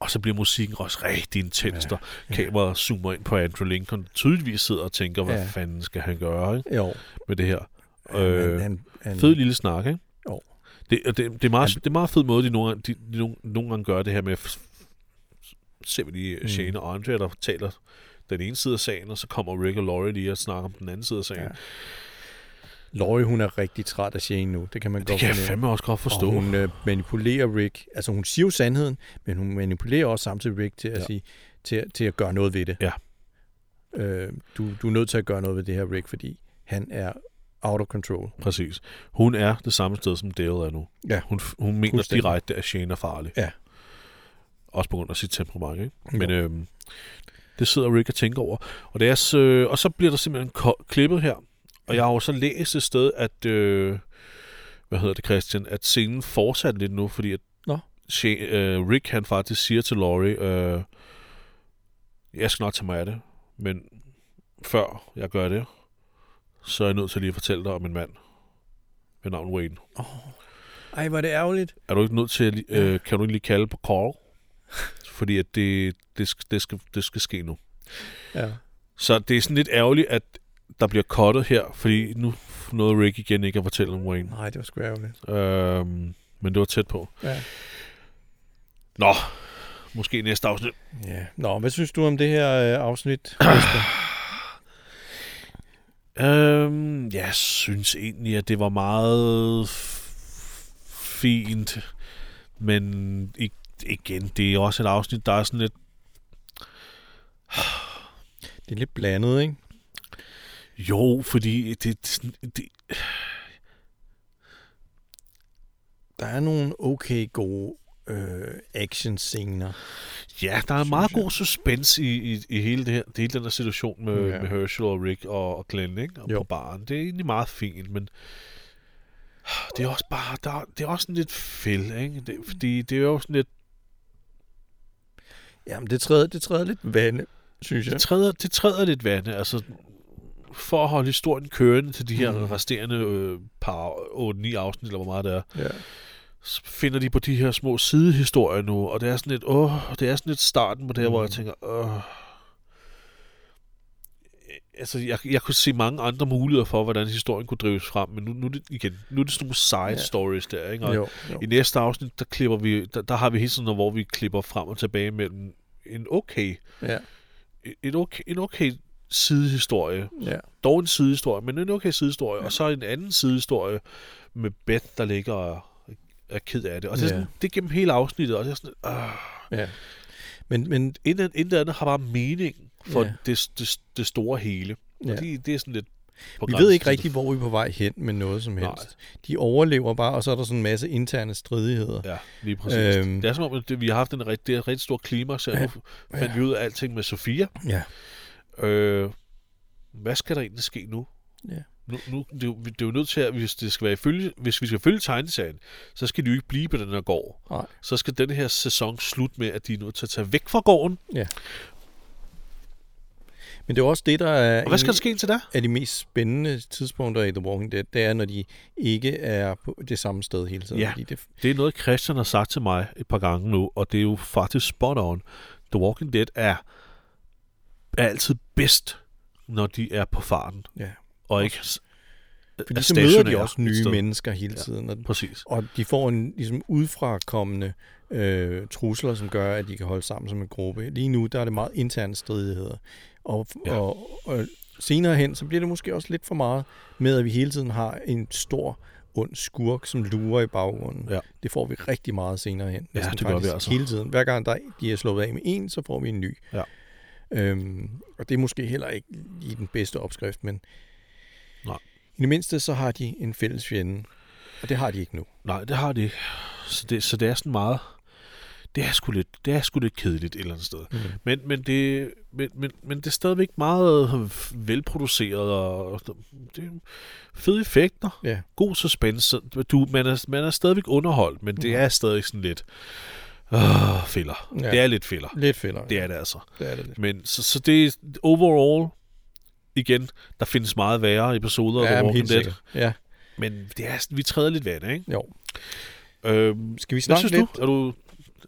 Og så bliver musikken også rigtig intens, Ja, ja, der kameraet zoomer ind på Andrew Lincoln, der tydeligvis sidder og tænker, hvad Ja. fanden skal han gøre ikke? Jo. med det her. Øh, Øh, han, han, Fed lille snak, ikke? Jo. Det, det, det, er meget, Han- det er meget fed måde, de nogle, de, de nogle, nogle gange gør det her med, lige Mm. Shane og Andre, der taler den ene side af sagen, og så kommer Rick og Laurie lige og snakker om den anden side af sagen. Ja. Ja. Laurie, hun er rigtig træt af Shane nu. Det kan man Det godt kan jeg fornemme. fandme også godt forstå. Og hun øh, manipulerer Rick. Altså hun siger jo sandheden, men hun manipulerer også samtidig Rick til at, Ja. ja. sige, til, til at gøre noget ved det. Ja. Øh, du, du er nødt til at gøre noget ved det her, Rick, fordi han er out of control. Præcis. Hun er det samme sted, som Dale er nu. Ja. Hun, hun mener direkte, at Shane er farlig. Ja. Også på grund af sit temperament, ikke? Men øhm, det sidder Rick og tænker over. Og, det er så, øh, og så bliver der simpelthen klippet her. Og jeg har jo så læst et sted, at... Øh, hvad hedder det, Christian? At scenen fortsatte lidt nu, fordi at Nå. Shane, øh, Rick han faktisk siger til Laurie, øh, jeg skal nok tage mig af det, men før jeg gør det, så er jeg nødt til lige at fortælle dig om en mand ved navn Wayne. Ej, hvor er det ærgerligt. Er du ikke nødt til at, øh, kan du ikke lige kalde på Carl? Fordi at det, det, skal, det, skal, det skal ske nu. Ja. Så det er sådan lidt ærgerligt, at der bliver cuttet her, fordi nu nåede Rick igen ikke at fortælle om Wayne. Nej, det var sgu ærgerligt. Øhm, men det var tæt på. Ja. Nå, måske næste afsnit. ja. Nå, hvad synes du om det her øh, afsnit? Øhm, jeg synes egentlig, at det var meget fint. Men i- igen, det er også et afsnit, der er sådan lidt... Det er lidt blandet, ikke? Jo, fordi det, det, det Der er nogle okay gode øh, action-scener. Ja, der er meget jeg. god suspense i, i, i hele, det her, hele den her situation med, ja. med Herschel og Rick og, og Glenn ikke? Og Jo. på baren. Det er egentlig meget fint, men det er også bare, der, det er også sådan lidt fæld, ikke? Det, fordi det er jo sådan lidt, Jamen, det træder, det træder lidt vande, synes jeg. det træder, det træder lidt vande, altså for at holde historien kørende til de her Mm. resterende øh, par 8-9 afsnit, eller hvor meget det er, Ja. så finder de på de her små sidehistorier nu, og det er sådan lidt, åh, det er sådan lidt starten på det her, mm. hvor jeg tænker, åh. Altså, jeg, jeg kunne se mange andre muligheder for, hvordan historien kunne drives frem, men nu, nu er det igen, nu er det sådan nogle side Ja. ja. stories der, ikke? Og Jo, jo. i næste afsnit, der klipper vi, der, der har vi hele tiden, noget, hvor vi klipper frem og tilbage mellem en okay, Ja, en okay, en okay sidehistorie, ja. dog en sidehistorie, men en okay sidehistorie, og så en anden sidehistorie med Beth, der ligger og er ked af det. Og det er, Ja. sådan, det er gennem hele afsnittet, og det er sådan, øh, ja. Men, men intet, intet andet har bare mening for Ja. ja. det, det, det store hele. ja. Ja. Det, det er sådan lidt vi ved ikke rigtigt, hvor vi er på vej hen med noget som helst. Nej. De overlever bare, og så er der sådan en masse interne stridigheder. Ja, lige præcis. Øhm. Det er som om, at vi har haft en rigtig, rigtig stor klimaks, og Ja. nu fandt vi ud af alting med Sofia. Ja. Øh, hvad skal der egentlig ske nu? Ja. Nu, nu det, er jo, det er jo nødt til, at hvis, det skal være ifølge, hvis vi skal følge tegneserien, så skal de jo ikke blive på den her gård. Nej. Så skal den her sæson slutte med, at de er nødt til at tage væk fra gården. Men det er også det, der er, Og hvad skal der ske til der? af de mest spændende tidspunkter i The Walking Dead. Det er, når de ikke er på det samme sted hele tiden. Ja. Fordi det, Det er noget, Christian har sagt til mig et par gange nu, og det er jo faktisk spot on. The Walking Dead er, er altid bedst, når de er på farten, ja. og ikke s- Fordi er så møder de også nye mennesker hele Ja. tiden. Og, Præcis. og de får en ligesom udfrakommende øh, trusler, som gør, at de kan holde sammen som en gruppe. Lige nu, der er det meget interne stridigheder. Og, ja. Og, og senere hen, så bliver det måske også lidt for meget med, at vi hele tiden har en stor ond skurk, som lurer i baggrunden. Ja. Det får vi rigtig meget senere hen. Ja, næsten det gør vi faktisk altså. Hele tiden. Hver gang der, de er slået af med en, så får vi en ny. Ja. Øhm, og det er måske heller ikke i den bedste opskrift, men Nej. i det mindste så har de en fælles fjende. Og det har de ikke nu. Nej, det har de ikke. Så det, så det er sådan meget... Det er sgu lidt, det er sgu lidt kedeligt et eller andet sted. Mm. Men, men, det, men, men, men det er stadigvæk meget velproduceret, og det er fede effekter, Ja. god suspense. Du, man, er, man er stadigvæk underholdt, men det Ja. er stadig sådan lidt... Øh, filler. Ja. Det er lidt filler. Lidt fælder. Det er det altså. det, er det lidt. Men så, så det er overall, igen, der findes meget værre episoder af Ja, The men Walking Dead. Ja, Men det er, vi træder lidt vand, ikke? jo. Øhm, Skal vi snakke lidt? du? Er du,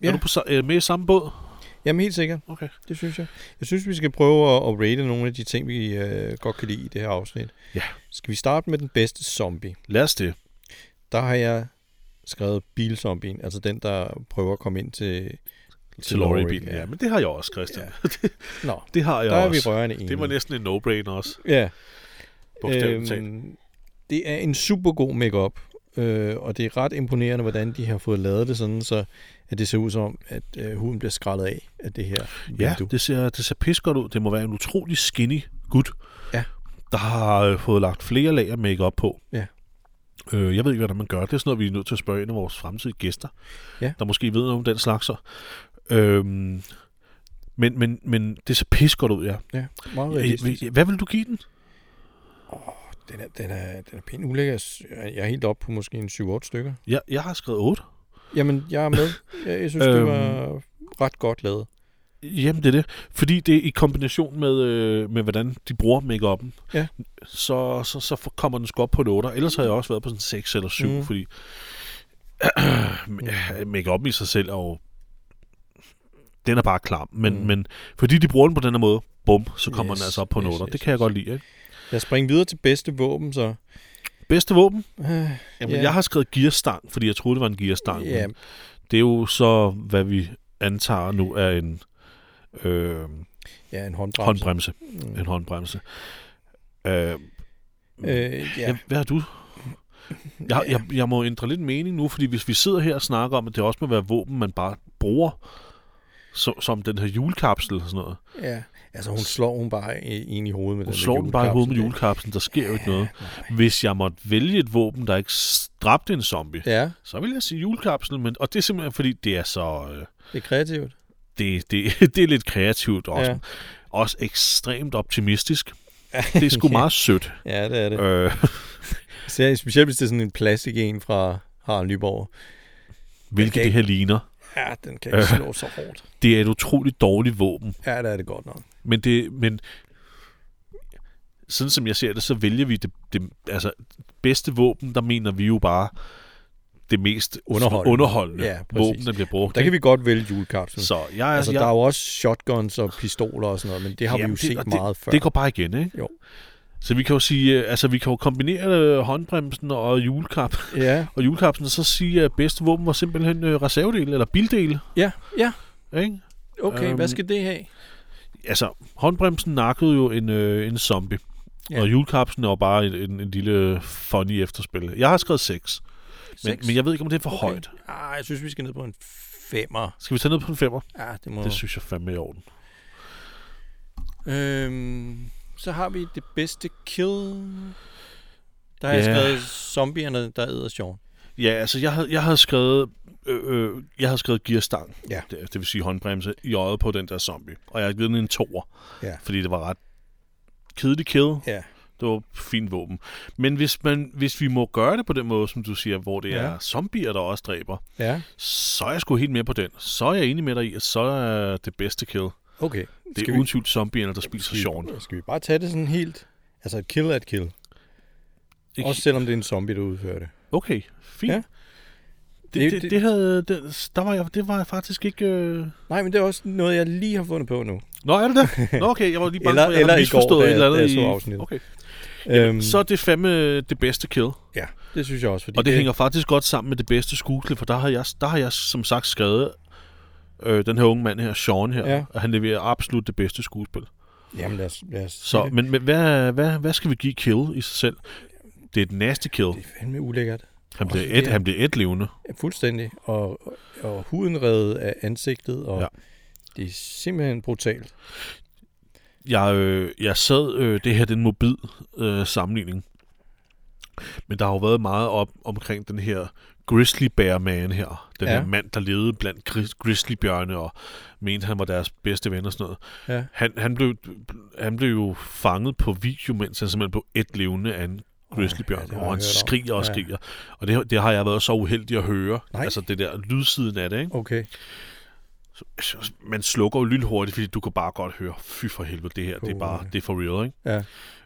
Ja. er du på, øh, med i samme båd? Jamen helt sikkert. Okay. Det synes jeg. Jeg synes, vi skal prøve at, at rate nogle af de ting, vi øh, godt kan lide i det her afsnit. Ja. Skal vi starte med den bedste zombie? Lad os det. Der har jeg skrevet bilzombien, altså den, der prøver at komme ind til, Til Laurie bilen. Ja. men det har jeg også, Christian. Ja. Nå, det har jeg der er vi også. rørende enige. det var næsten en no-brainer også. Ja. Øhm, det er en super god makeup, øh, og det er ret imponerende, hvordan de har fået lavet det sådan, så at det ser ud som, at øh, huden bliver skrællet af af det her Ja, vindue. det ser, det ser pis godt ud. Det må være en utrolig skinny gut, Ja. der har øh, fået lagt flere lag af makeup på. Ja. Øh, jeg ved ikke, hvordan man gør. Det er sådan noget, vi er nødt til at spørge en af vores fremtidige gæster, Ja. der måske ved noget om den slags. Øhm, men, men, men det ser pis godt ud, ja. Ja, meget Øh, realistisk. Hvad vil du give den? Den er, den er, den er pænt ulækker. Jeg er helt oppe på måske en 7-8 stykker. Jeg, jeg har skrevet 8. Jamen, jeg er med. Jeg, jeg synes, det Øhm. var ret godt lavet. Jamen, det er det. Fordi det er i kombination med, øh, med hvordan de bruger make-up'en, Ja. så, så, så kommer den sgu op på en 8. Ellers har jeg også været på sådan 6 eller 7, Mm. fordi make-up'en i sig selv er jo... Den er bare klam. Men, Mm. men fordi de bruger den på den her måde, bum, så kommer Yes, den altså op på en yes, 8. yes, det kan jeg godt lide, ikke? Jeg springer videre til bedste våben, så... Bedste våben? Øh, Jamen, Ja. jeg har skrevet gearstang, fordi jeg troede, det var en gearstang. ja, Det er jo så, hvad vi antager nu er en øh, ja, en håndbremse. håndbremse. Mm. En håndbremse. Øh, Øh, ja. Hvad har du? Jeg, jeg, jeg må ændre lidt mening nu, fordi hvis vi sidder her og snakker om, at det også må være våben, man bare bruger, så, som den her julekapsel og sådan noget. Ja, altså hun slår hun bare en i hovedet med Hun den slår den bare i hovedet med julekapslen, der sker jo ikke noget. Nej. Hvis jeg måtte vælge et våben, der ikke dræbte en zombie. Ja, så vil jeg sige julekapsel, men, og det er simpelthen fordi, det er så... Øh, det er kreativt. det, det, det er lidt kreativt også. Ja. Ja. Også ekstremt optimistisk. Det er sgu meget sødt. Ja, det er det. Øh, Så specielt hvis det er sådan en plastik en fra Harald Nyborg. hvilket det her ligner. Ja, den kan ikke slå så hårdt. Det er et utroligt dårligt våben. Ja, det er det godt nok. Men det, men sådan som jeg ser det, så vælger vi det, det altså bedste våben, der mener vi jo bare det mest Underholdende. underholdende Ja, præcis. våben, der bliver brugt. Der kan vi godt vælge julekapslen. Så jeg, Altså, jeg, der er jo også shotguns og pistoler og sådan noget, men det har Jamen, vi jo set og meget før. Det går bare igen, ikke? Jo. Så vi kan jo sige, øh, altså vi kan jo kombinere øh, håndbremsen og julekap, Ja, og julekapsen, og så sige, at bedste våben var simpelthen øh, reservedel eller bildel, ja, ja. ikke? Okay, Øhm, hvad skal det have? Altså, håndbremsen nakkede jo en, øh, en zombie, Ja. og julekapsen er jo bare en, en, en lille funny efterspil. Jeg har skrevet 6, men, men jeg ved ikke, om det er for Okay. højt. Ah, jeg synes, vi skal ned på en femmer. Skal vi tage ned på en femmer? Ja, det må... Det synes jeg fandme i orden. Øhm, så har vi det bedste kill. Der har jeg Ja. skrevet zombierne, der æder Sean. Ja, altså jeg havde, jeg havde skrevet øh, øh, jeg havde skrevet gearstang, Ja. det, det vil sige håndbremse, i øjet på den der zombie. Og jeg havde givet den en toer, Ja. fordi det var ret kedelig kill. Ja. Det var fint våben. Men hvis, man, hvis vi må gøre det på den måde, som du siger, hvor det ja. er zombier, der også dræber, Ja, så er jeg sgu helt med på den. Så er jeg enig med dig i, at så er det bedste kill. Okay. Det Skal er uden tvivl zombierne, der spiser Sean. skal vi bare tage det sådan helt... Altså et kill er et kill. Ikke? Også selvom det er en zombie, der udfører det. Okay, fint. Ja. Det, Det- det, det- det, havde, det, der var jeg, det var jeg faktisk ikke... Øh... Nej, men det er også noget, jeg lige har fundet på nu. Nå, er det det? Nå, okay, jeg var lige bange Eller- for, at jeg eller havde går, misforstået et eller andet så i... afsnittet. Okay. Øhm, Så er det fandme det bedste kill. Ja, det synes jeg også. Fordi Og det, det hænger faktisk godt sammen med det bedste skuespil, for der har jeg, der har jeg som sagt skrevet øh, den her unge mand her, Sean her, Ja. at han leverer absolut det bedste skuespil. Jamen lad os, lad os Så, det. men, men hvad, hvad, hvad skal vi give kill i sig selv? Det er et nasty kill. Det er fandme ulækkert. Han bliver et, han bliver et levende. Ja, fuldstændig. Og, og, huden revet af ansigtet, og ja. Ja. det er simpelthen brutalt. Jeg, øh, jeg sad, øh, det her det er en mobil øh, sammenligning, men der har jo været meget op omkring den her grizzly bear man her. Den Ja. ja. her mand, der levede blandt gris- grizzlybjørne og mente, han var deres bedste ven og sådan noget. Ja. Han, han, blev, han blev jo fanget på video, mens han simpelthen blev et levende af en grizzlybjørn, ja, og han skriger og Ja. skriger. Og det, det har jeg været så uheldig at høre. Nej. Altså det der lydsiden af det, ikke? Okay. Så, man slukker jo lynhurtigt, fordi du kan bare godt høre, fy for helvede, det her, det er bare, ja. det er for real, ikke?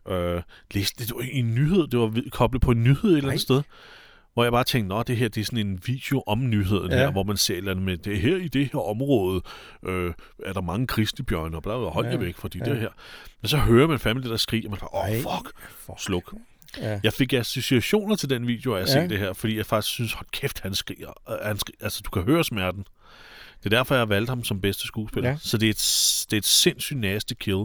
Ja. Øh, læste det, det var en nyhed, det var koblet på en nyhed et eller Nej. andet sted, hvor jeg bare tænkte, nå, det her, det er sådan en video om nyheden Ja. her, hvor man ser et eller andet med, det er her i det her område, øh, er der mange kristebjørne, og bla, bla, hold Ja. jer væk, fordi Ja. ja. det her. Men så hører man fandme det der skrig, og man bare, åh, oh, fuck, For... sluk. Ja. Jeg fik associationer til den video, af at Ja. ja. se det her, fordi jeg faktisk synes, hold kæft, han skriger. Øh, Han skriger. Altså, du kan høre smerten. Det er derfor, jeg har valgt ham som bedste skuespiller. Ja. Så det er, et, det er et sindssygt nasty kill.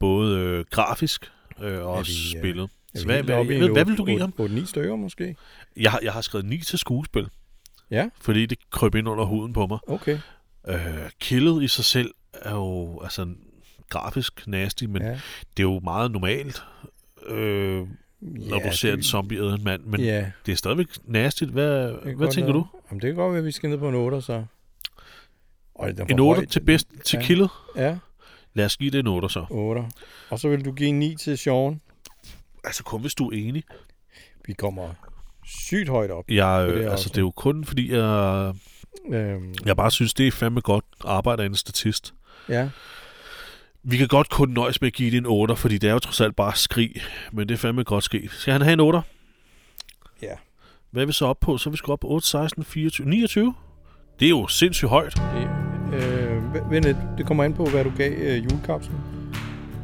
Både øh, grafisk øh, og også vi, øh, spillet. Så hvad, hvad, hvad, hvad vil du give ham? otte- 8-9 stykker måske? Jeg, har- jeg har skrevet 9 til skuespil, Ja, fordi det krøb ind under huden på mig. okay. Øh, killet i sig selv er jo altså grafisk nasty, men ja. det er jo meget normalt, øh, når ja, du ser det, en zombie æde en mand. Men ja. det er stadigvæk nasty. Hvad, hvad tænker være. du? Jamen, det kan godt være, at vi skal ned på en 8, så. Og En 8 højt. til bedst til Ja. killet? Ja, Lad os give det en 8 så. 8. Og så vil du give en 9 til Sean. Altså kun hvis du er enig. Vi kommer sygt højt op. Jeg, Det øh, altså, også. det er jo kun fordi, jeg, Øhm, jeg bare synes, det er fandme godt arbejde af en statist. ja, Vi kan godt kun nøjes med at give det en 8, fordi det er jo trods alt bare skrig. Men det er fandme godt skrig. Skal han have en 8? ja. Hvad er vi så op på? Så er vi skal op på 8, 16, 24, 29? Det er jo sindssygt højt. Det, øh, vent. Det kommer an på, hvad du gav øh, julekapslen.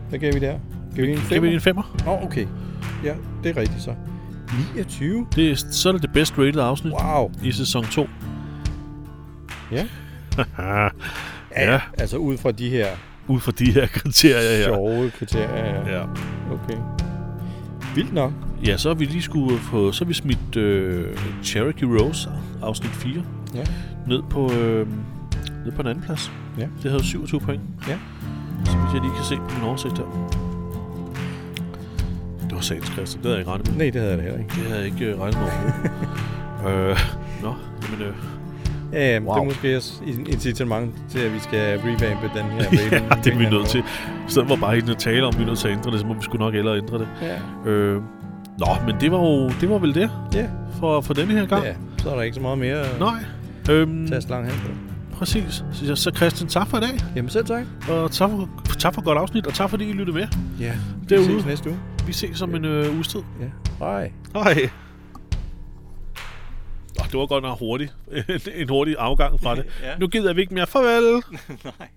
Hvad gav vi der? Gav vi en Giver vi 5? en 5'er? Nå, oh, okay. Ja, det er rigtigt så. 29? Det er, så er det det best rated afsnit Wow. i sæson 2. Ja. ja. Ja, altså ud fra de her Ud fra de her kriterier her. sjove kriterier. Ja. Ja. Okay. Vildt nok. Ja, så har vi lige skulle få, så vi smidt øh, Cherokee Rose, afsnit 4, Ja. ned på, øh, ned på en anden plads. Ja. Det havde 27 point. Ja. Så hvis jeg lige kan se på min oversigt her. Det var sagens, Christian. Det havde jeg ikke regnet med. Nej, det havde jeg da heller ikke. Det havde jeg ikke øh, regnet med øh, nå, jamen, øh, Ja, wow. Wow. det er måske også et incitament til, at vi skal revampe den her rating. ja, det er vi nødt til. I stedet for bare ikke at tale om, vi er nødt til at ændre det, så må vi sgu nok ellers ændre det. Ja. Øh, nå, men det var jo det var vel det Ja. for, for denne her gang. ja, så er der ikke så meget mere Nej. Øhm, tage slang hen på. Præcis. Så, så Christian, tak for i dag. Jamen selv tak. Og tak for, tak for godt afsnit, og tak fordi I lyttede med. Ja, Derude. vi ses næste uge. Vi ses om en øh, uges tid. Ja, hej. Hej. Oh, det var godt nok hurtigt. en hurtig afgang fra det. Ja. Nu gider vi ikke mere. Farvel. Nej.